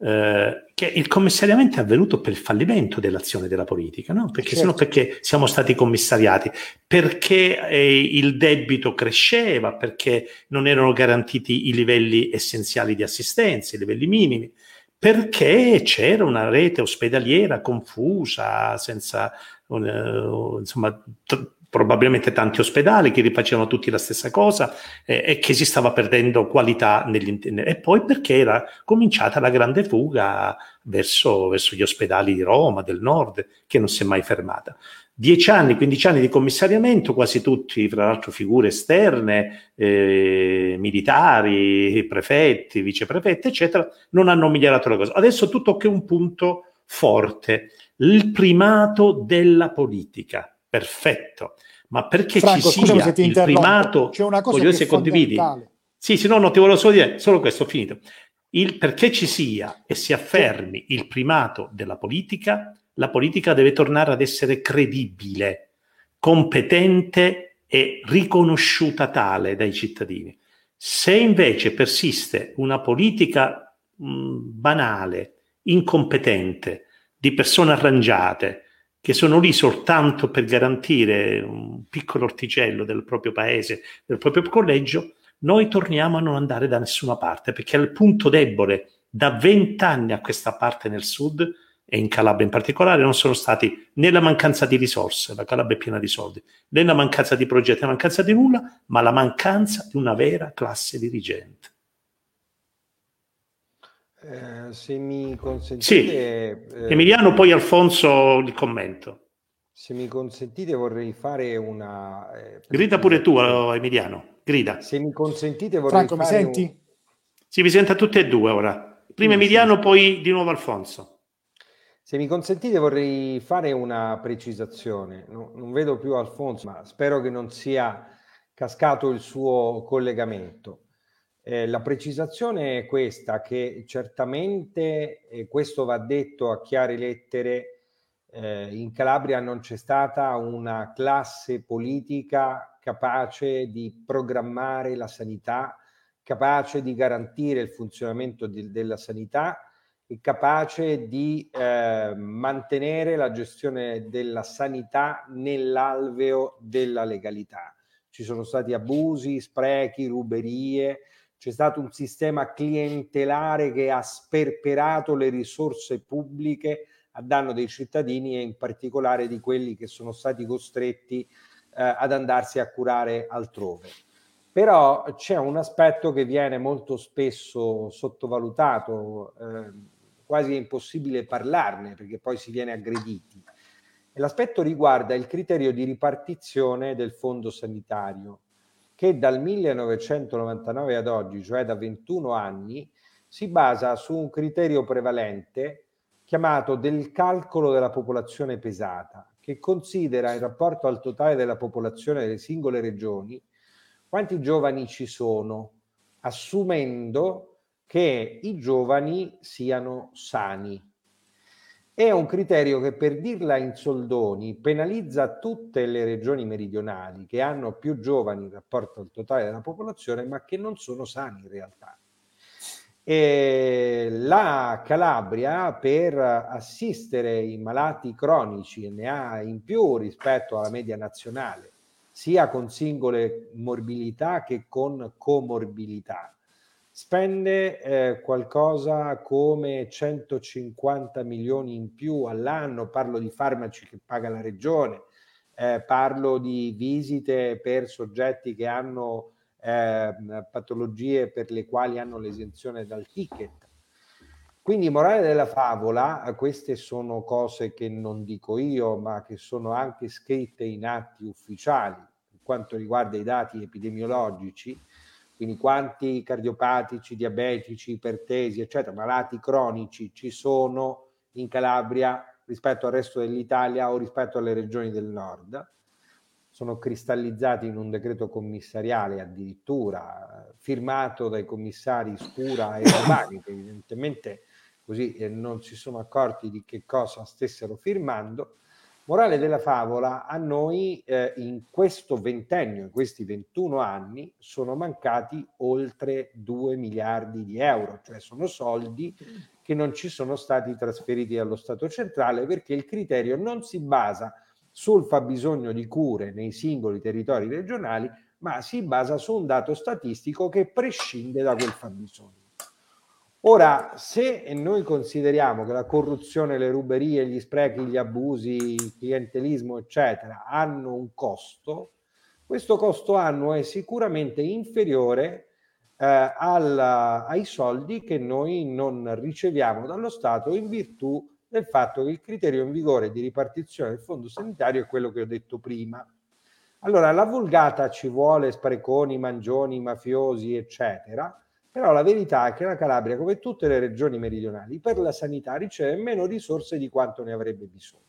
eh, che il commissariamento è avvenuto per il fallimento dell'azione della politica, no? Perché certo. sennò perché siamo stati commissariati? Perché eh, il debito cresceva, perché non erano garantiti i livelli essenziali di assistenza, i livelli minimi, perché c'era una rete ospedaliera confusa, senza uh, insomma, t- probabilmente tanti ospedali che rifacevano tutti la stessa cosa eh, e che si stava perdendo qualità negli e poi perché era cominciata la grande fuga verso, verso gli ospedali di Roma, del nord, che non si è mai fermata. Dieci anni, quindici anni di commissariamento, quasi tutti, fra l'altro, figure esterne, eh, militari, prefetti, viceprefetti, eccetera, non hanno migliorato la cosa. Adesso tu tocchi un punto forte, il primato della politica. Perfetto. Ma perché Franco, ci sia il primato... C'è una cosa che se condividi. Sì, sì, no, no, ti volevo solo dire, solo questo, ho finito. Il, perché ci sia e si affermi il primato della politica, la politica deve tornare ad essere credibile, competente e riconosciuta tale dai cittadini. Se invece persiste una politica mh, banale, incompetente, di persone arrangiate, che sono lì soltanto per garantire un piccolo orticello del proprio paese, del proprio collegio, noi torniamo a non andare da nessuna parte, perché il punto debole da vent'anni a questa parte nel sud e in Calabria in particolare non sono stati né la mancanza di risorse, la Calabria è piena di soldi, né la mancanza di progetti, la mancanza di nulla, ma la mancanza di una vera classe dirigente. Eh, se mi consentite... Sì. Eh, Emiliano, poi Alfonso il commento. Se mi consentite vorrei fare una... Eh, grida pure tu, Emiliano, grida. Se mi consentite vorrei Franco, fare... mi senti? Un... Sì, vi senta tutti e due ora. Prima sì, Emiliano, sì. poi di nuovo Alfonso. Se mi consentite vorrei fare una precisazione. No, non vedo più Alfonso, ma spero che non sia cascato il suo collegamento. Eh, la precisazione è questa, che certamente, e questo va detto a chiare lettere, eh, in Calabria non c'è stata una classe politica capace di programmare la sanità, capace di garantire il funzionamento di, della sanità e capace di eh, mantenere la gestione della sanità nell'alveo della legalità. Ci sono stati abusi, sprechi, ruberie, c'è stato un sistema clientelare che ha sperperato le risorse pubbliche a danno dei cittadini e in particolare di quelli che sono stati costretti eh, ad andarsi a curare altrove. Però c'è un aspetto che viene molto spesso sottovalutato. Eh, quasi è impossibile parlarne perché poi si viene aggrediti. L'aspetto riguarda il criterio di ripartizione del fondo sanitario, che dal 1999 ad oggi, cioè da 21 anni, si basa su un criterio prevalente chiamato del calcolo della popolazione pesata, che considera in rapporto al totale della popolazione delle singole regioni quanti giovani ci sono, assumendo che i giovani siano sani. È un criterio che, per dirla in soldoni, penalizza tutte le regioni meridionali che hanno più giovani in rapporto al totale della popolazione, ma che non sono sani in realtà. E la Calabria, per assistere i malati cronici, ne ha in più rispetto alla media nazionale, sia con singole morbilità che con comorbilità spende eh, qualcosa come 150 milioni in più all'anno, parlo di farmaci che paga la regione, eh, parlo di visite per soggetti che hanno eh, patologie per le quali hanno l'esenzione dal ticket. Quindi, morale della favola, queste sono cose che non dico io, ma che sono anche scritte in atti ufficiali per quanto riguarda i dati epidemiologici, quindi quanti cardiopatici, diabetici, ipertesi, eccetera, malati cronici ci sono in Calabria rispetto al resto dell'Italia o rispetto alle regioni del nord sono cristallizzati in un decreto commissariale addirittura firmato dai commissari Scura e Urbani che evidentemente così eh, non si sono accorti di che cosa stessero firmando. Morale della favola, a noi eh, in questo ventennio, in questi 21 anni, sono mancati oltre 2 miliardi di euro, cioè sono soldi che non ci sono stati trasferiti dallo Stato centrale perché il criterio non si basa sul fabbisogno di cure nei singoli territori regionali, ma si basa su un dato statistico che prescinde da quel fabbisogno. Ora, se noi consideriamo che la corruzione, le ruberie, gli sprechi, gli abusi, il clientelismo, eccetera, hanno un costo, questo costo annuo è sicuramente inferiore eh, al, ai soldi che noi non riceviamo dallo Stato in virtù del fatto che il criterio in vigore di ripartizione del fondo sanitario è quello che ho detto prima. Allora, la vulgata ci vuole spreconi, mangioni, mafiosi, eccetera, però la verità è che la Calabria, come tutte le regioni meridionali, per la sanità riceve meno risorse di quanto ne avrebbe bisogno.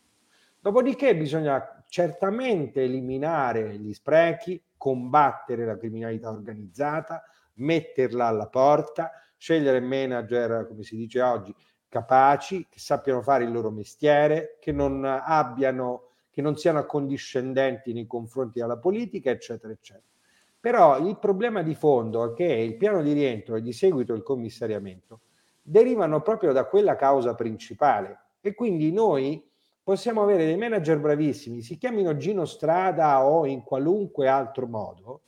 Dopodiché bisogna certamente eliminare gli sprechi, combattere la criminalità organizzata, metterla alla porta, scegliere manager, come si dice oggi, capaci, che sappiano fare il loro mestiere, che non abbiano, che non siano accondiscendenti nei confronti della politica, eccetera, eccetera. Però il problema di fondo è che il piano di rientro e di seguito il commissariamento derivano proprio da quella causa principale e quindi noi possiamo avere dei manager bravissimi, si chiamino Gino Strada o in qualunque altro modo,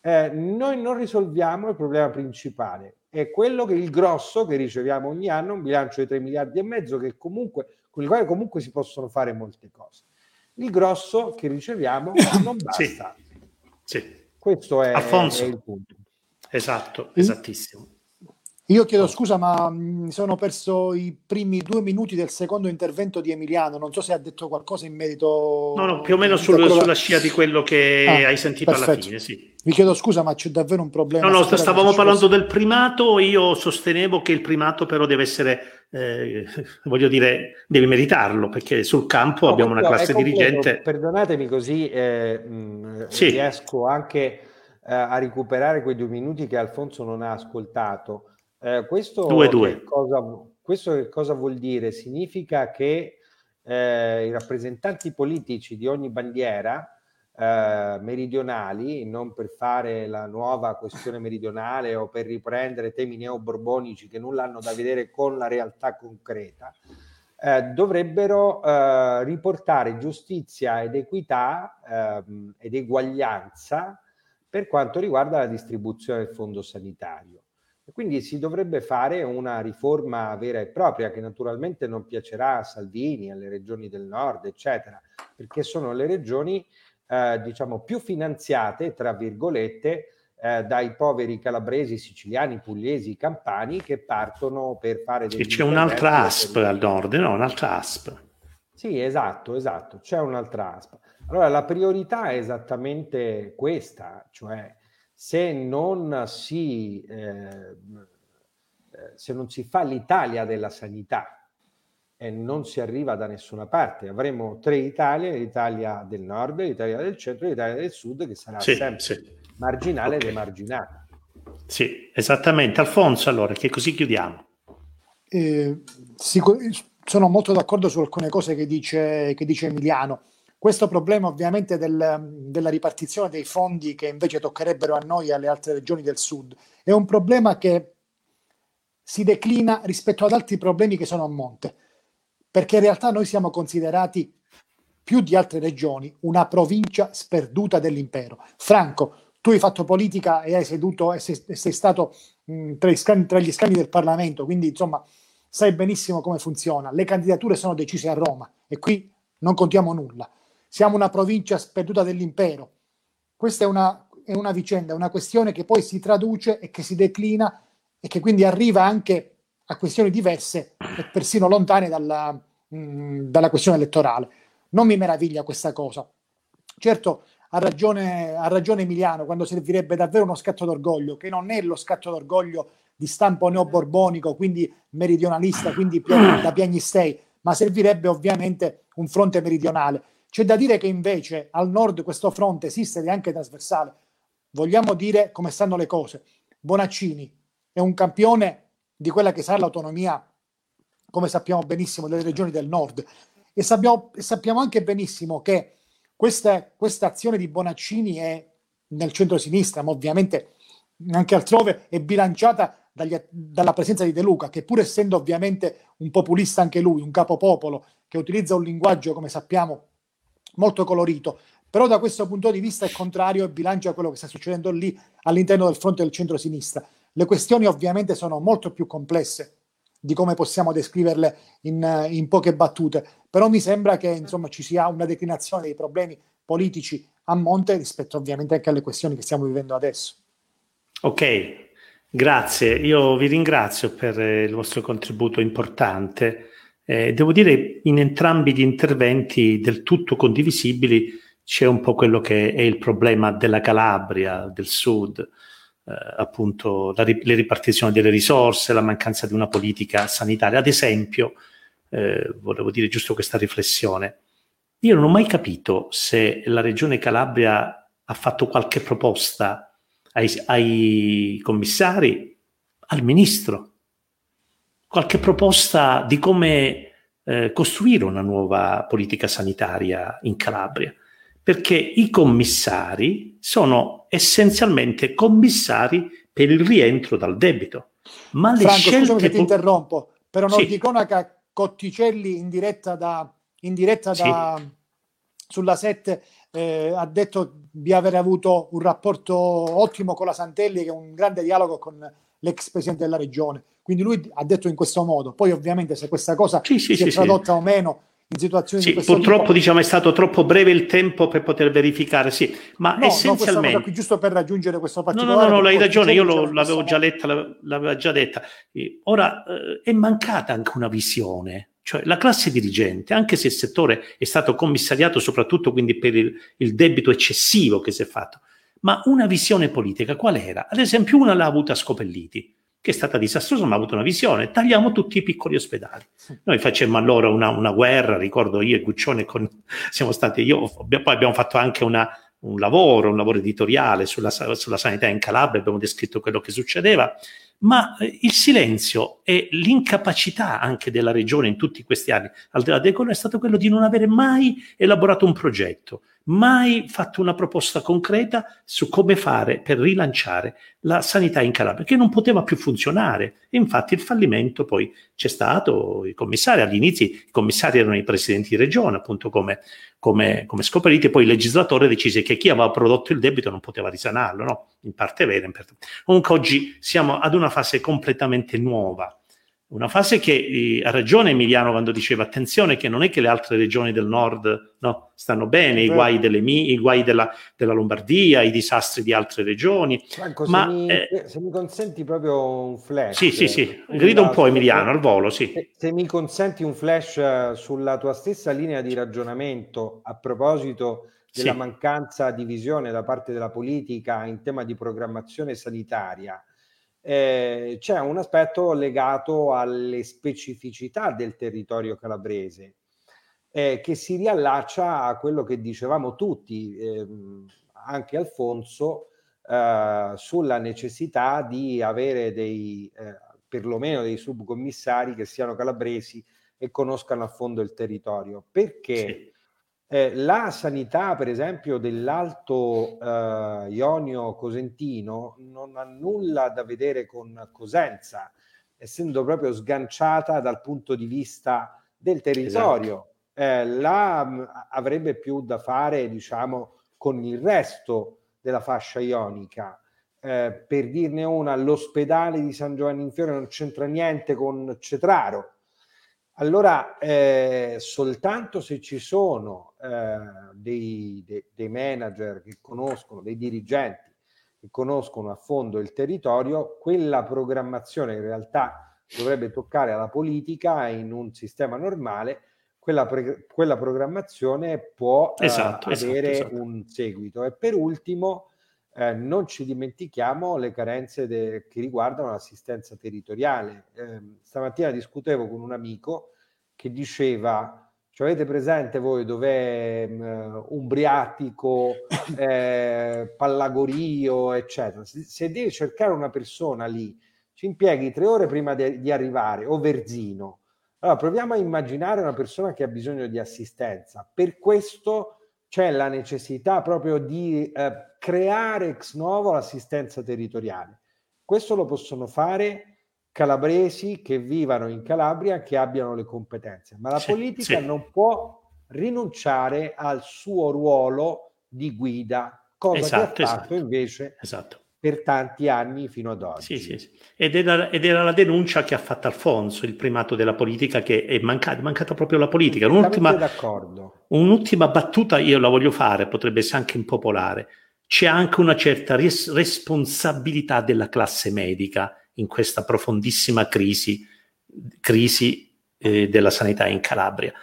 eh, noi non risolviamo il problema principale, è quello che il grosso che riceviamo ogni anno, un bilancio di 3 miliardi e mezzo che comunque, con il quale comunque si possono fare molte cose. Il grosso che riceviamo non basta. Sì, sì. Questo è, Alfonso. è il punto. Esatto, esattissimo. Io chiedo scusa, ma mi sono perso i primi due minuti del secondo intervento di Emiliano. Non so se ha detto qualcosa in merito. No, no, più o meno sul, quello... sulla scia di quello che Ah, hai sentito perfetto. alla fine, sì. Vi chiedo scusa, ma c'è davvero un problema. No, no, stavamo parlando del primato, io sostenevo che il primato però deve essere, eh, voglio dire, devi meritarlo, perché sul campo No, abbiamo una classe dirigente... Perdonatemi così eh, mh, Sì. riesco anche eh, a recuperare quei due minuti che Alfonso non ha ascoltato. Eh, questo, Due, due. Che cosa, questo che cosa vuol dire? Significa che eh, i rappresentanti politici di ogni bandiera eh, meridionali, non per fare la nuova questione meridionale o per riprendere temi neoborbonici che nulla hanno da vedere con la realtà concreta, eh, dovrebbero eh, riportare giustizia ed equità ehm, ed eguaglianza per quanto riguarda la distribuzione del fondo sanitario. Quindi si dovrebbe fare una riforma vera e propria che naturalmente non piacerà a Salvini, alle regioni del nord, eccetera, perché sono le regioni eh, diciamo più finanziate, tra virgolette, eh, dai poveri calabresi, siciliani, pugliesi, campani che partono per fare degli Che c'è un'altra ASP per- al nord, no? Un'altra ASP. sì, esatto, esatto, c'è un'altra ASP. Allora, la priorità è esattamente questa, cioè se non si, eh, eh, se non si fa l'Italia della sanità e non si arriva da nessuna parte, avremo tre Italie, l'Italia del nord, l'Italia del centro e l'Italia del sud che sarà Sì, sempre sì. marginale Ok. ed emarginata. Sì, esattamente. Alfonso, allora, che così chiudiamo. Eh, sicur- sono molto d'accordo su alcune cose che dice, che dice Emiliano. Questo problema ovviamente del- della ripartizione dei fondi che invece toccherebbero a noi e alle altre regioni del sud è un problema che si declina rispetto ad altri problemi che sono a monte, perché in realtà noi siamo considerati più di altre regioni una provincia sperduta dell'impero. Franco, tu hai fatto politica e hai seduto e sei, sei stato mh, tra, gli scani, tra gli scani del Parlamento, quindi insomma sai benissimo come funziona. Le candidature sono decise a Roma e qui non contiamo nulla. Siamo una provincia sperduta dell'impero. Questa è una, è una vicenda, una questione che poi si traduce e che si declina e che quindi arriva anche a questioni diverse e persino lontane dalla, mh, dalla questione elettorale. Non mi meraviglia questa cosa. Certo, ha ragione, ha ragione Emiliano quando servirebbe davvero uno scatto d'orgoglio, che non è lo scatto d'orgoglio di stampo neoborbonico, quindi meridionalista, quindi da piagnistei, ma servirebbe ovviamente un fronte meridionale. C'è da dire che invece al nord questo fronte esiste ed è anche trasversale. Vogliamo dire come stanno le cose. Bonaccini è un campione di quella che sarà l'autonomia, come sappiamo benissimo, delle regioni del nord. E sappiamo, sappiamo anche benissimo che questa, questa azione di Bonaccini è nel centro-sinistra, ma ovviamente anche altrove è bilanciata dagli, dalla presenza di De Luca, che pur essendo ovviamente un populista anche lui, un capopopolo, che utilizza un linguaggio, come sappiamo, molto colorito, però da questo punto di vista è contrario e bilancia quello che sta succedendo lì all'interno del fronte del centro-sinistra. Le questioni ovviamente sono molto più complesse di come possiamo descriverle in, in poche battute, però mi sembra che insomma, ci sia una declinazione dei problemi politici a monte rispetto ovviamente anche alle questioni che stiamo vivendo adesso. Ok, grazie. Io vi ringrazio per eh, il vostro contributo importante. Eh, devo dire, in entrambi gli interventi del tutto condivisibili c'è un po' quello che è il problema della Calabria, del sud, appunto la, le ripartizioni delle risorse, la mancanza di una politica sanitaria. Ad esempio, eh, volevo dire giusto questa riflessione. Io non ho mai capito se la regione Calabria ha fatto qualche proposta ai, ai commissari, al ministro, qualche proposta di come eh, costruire una nuova politica sanitaria in Calabria, perché i commissari sono essenzialmente commissari per il rientro dal debito. Ma le Franco, scelte... scusami che ti interrompo, però non sì. di cronaca Cotticelli in diretta da, in diretta da sì. sulla 7 eh, ha detto di aver avuto un rapporto ottimo con la Santelli, che è un grande dialogo con l'ex presidente della regione. Quindi lui ha detto in questo modo. Poi, ovviamente, se questa cosa sì, sì, si è tradotta o meno in situazioni sì, purtroppo tipo... diciamo è stato troppo breve il tempo per poter verificare sì. Ma no, essenzialmente no, qui, giusto per raggiungere questo particolare no no no, no hai ragione io lo, l'avevo già letta l'avevo già detta. Ora eh, è mancata anche una visione cioè la classe dirigente anche se il settore è stato commissariato soprattutto quindi per il, il debito eccessivo che si è fatto ma una visione politica qual era? ad esempio una l'ha avuta Scopelliti che è stata disastrosa, ma ha avuto una visione. Tagliamo tutti i piccoli ospedali. Noi facemmo allora una, una guerra, ricordo io e Guccione, con, siamo stati, io, poi abbiamo fatto anche una, un lavoro, un lavoro editoriale sulla, sulla sanità in Calabria, abbiamo descritto quello che succedeva, ma eh, il silenzio e l'incapacità anche della regione in tutti questi anni, al di là del è stato quello di non avere mai elaborato un progetto, mai fatto una proposta concreta su come fare per rilanciare la sanità in Calabria, che non poteva più funzionare. E infatti il fallimento poi c'è stato, i commissari, all'inizio i commissari erano i presidenti di regione, appunto come, come, come scoperti, poi il legislatore decise che chi aveva prodotto il debito non poteva risanarlo, no? in parte vera. In parte... Comunque oggi siamo ad una fase completamente nuova una fase che ha ragione Emiliano quando diceva attenzione che non è che le altre regioni del nord no, stanno bene, i guai, delle, i guai della, della, Lombardia, i disastri di altre regioni. Franco, ma, se, mi, eh, se mi consenti proprio un flash. Sì, sì, sì, grido un po' Emiliano al volo, sì. Se, se mi consenti un flash eh, sulla tua stessa linea di ragionamento a proposito della sì. mancanza di visione da parte della politica in tema di programmazione sanitaria eh, c'è un aspetto legato alle specificità del territorio calabrese eh, che si riallaccia a quello che dicevamo tutti, ehm, anche Alfonso, eh, sulla necessità di avere dei, eh, perlomeno dei subcommissari che siano calabresi e conoscano a fondo il territorio. Perché? Sì eh, la sanità, per esempio, dell'Alto eh, Ionio Cosentino non ha nulla da vedere con Cosenza, essendo proprio sganciata dal punto di vista del territorio. Esatto. Eh, la mh, avrebbe più da fare, diciamo, con il resto della fascia ionica. eh, per dirne una, l'ospedale di San Giovanni in Fiore non c'entra niente con Cetraro. Allora, eh, soltanto se ci sono eh, dei, dei, dei manager che conoscono, dei dirigenti che conoscono a fondo il territorio, quella programmazione in realtà dovrebbe toccare alla politica in un sistema normale, quella, pre- quella programmazione può esatto, eh, esatto, avere esatto. un seguito. E per ultimo, eh, non ci dimentichiamo le carenze de- che riguardano l'assistenza territoriale. Eh, stamattina discutevo con un amico che diceva ci avete presente voi dov'è um, Umbriatico, eh, Pallagorio, eccetera. Se, se devi cercare una persona lì, ci impieghi tre ore prima de- di arrivare, o Verzino. Allora, proviamo a immaginare una persona che ha bisogno di assistenza. Per questo c'è la necessità proprio di eh, creare ex novo l'assistenza territoriale. Questo lo possono fare calabresi che vivano in Calabria, che abbiano le competenze, ma la sì, politica sì. non può rinunciare al suo ruolo di guida, cosa esatto, che ha fatto esatto, invece esatto. Per tanti anni fino ad oggi. Sì, sì, ed, era, ed, era, la denuncia che ha fatto Alfonso, il primato della politica, che è mancata, è mancata proprio la politica. Un'ultima, un'ultima battuta io la voglio fare, potrebbe essere anche impopolare. C'è anche una certa res- responsabilità della classe medica in questa profondissima crisi, crisi eh, della sanità in Calabria.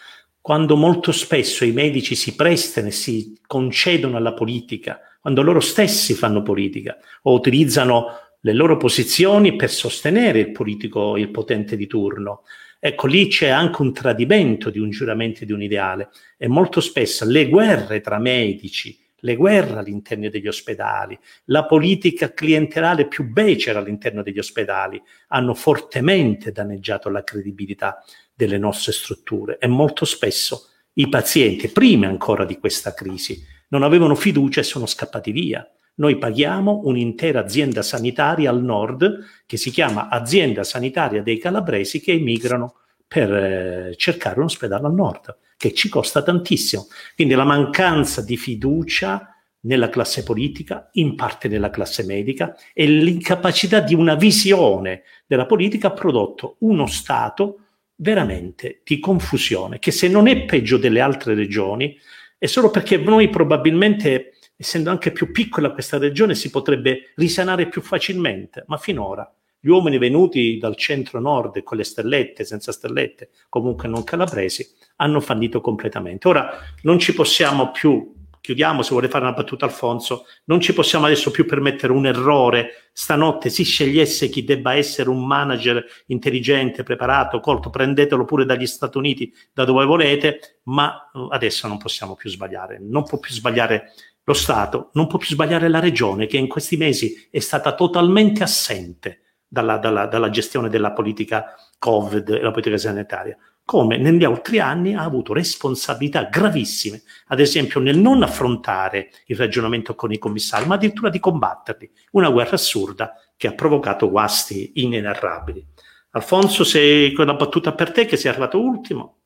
Quando molto spesso i medici si prestano e si concedono alla politica, quando loro stessi fanno politica o utilizzano le loro posizioni per sostenere il politico, il potente di turno. Ecco, lì c'è anche un tradimento di un giuramento di un ideale e molto spesso le guerre tra medici, le guerre all'interno degli ospedali, la politica clientelare più becera all'interno degli ospedali hanno fortemente danneggiato la credibilità delle nostre strutture e molto spesso i pazienti, prima ancora di questa crisi, non avevano fiducia e sono scappati via. Noi paghiamo un'intera azienda sanitaria al nord che si chiama Azienda Sanitaria dei Calabresi che emigrano per eh, cercare un ospedale al nord che ci costa tantissimo. Quindi la mancanza di fiducia nella classe politica, in parte nella classe medica, e l'incapacità di una visione della politica ha prodotto uno Stato veramente di confusione, che se non è peggio delle altre regioni, è solo perché noi probabilmente, essendo anche più piccola questa regione, si potrebbe risanare più facilmente, ma finora gli uomini venuti dal centro-nord con le stellette, senza stellette, comunque non calabresi, hanno fallito completamente. Ora non ci possiamo più, chiudiamo se vuole fare una battuta Alfonso, non ci possiamo adesso più permettere un errore. Stanotte si scegliesse chi debba essere un manager intelligente, preparato, colto, prendetelo pure dagli Stati Uniti, da dove volete, ma uh, adesso non possiamo più sbagliare. Non può più sbagliare lo Stato, non può più sbagliare la Regione che in questi mesi è stata totalmente assente dalla, dalla, dalla gestione della politica Covid e la politica sanitaria, come negli altri anni ha avuto responsabilità gravissime, ad esempio nel non affrontare il ragionamento con i commissari, ma addirittura di combatterli. Una guerra assurda che ha provocato guasti inenarrabili. Alfonso, se quella battuta per te che sei arrivato ultimo.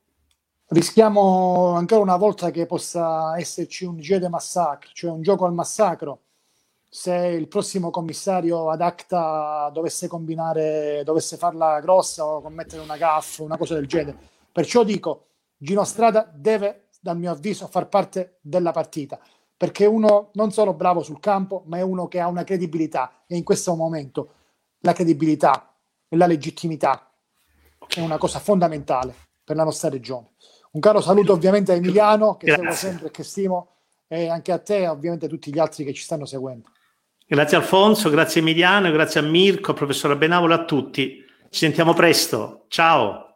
Rischiamo ancora una volta che possa esserci un giro de massacro, cioè un gioco al massacro se il prossimo commissario ad acta dovesse combinare, dovesse farla grossa o commettere una gaffa, una cosa del genere. Perciò dico, Gino Strada deve, dal mio avviso, far parte della partita, perché è uno non solo bravo sul campo, ma è uno che ha una credibilità e in questo momento la credibilità e la legittimità è una cosa fondamentale per la nostra regione. Un caro saluto ovviamente a Emiliano, che Grazie. seguo sempre e che stimo, e anche a te e ovviamente a tutti gli altri che ci stanno seguendo. Grazie Alfonso, grazie Emiliano, grazie a Mirko, professore Benavolo, a tutti. Ci sentiamo presto. Ciao.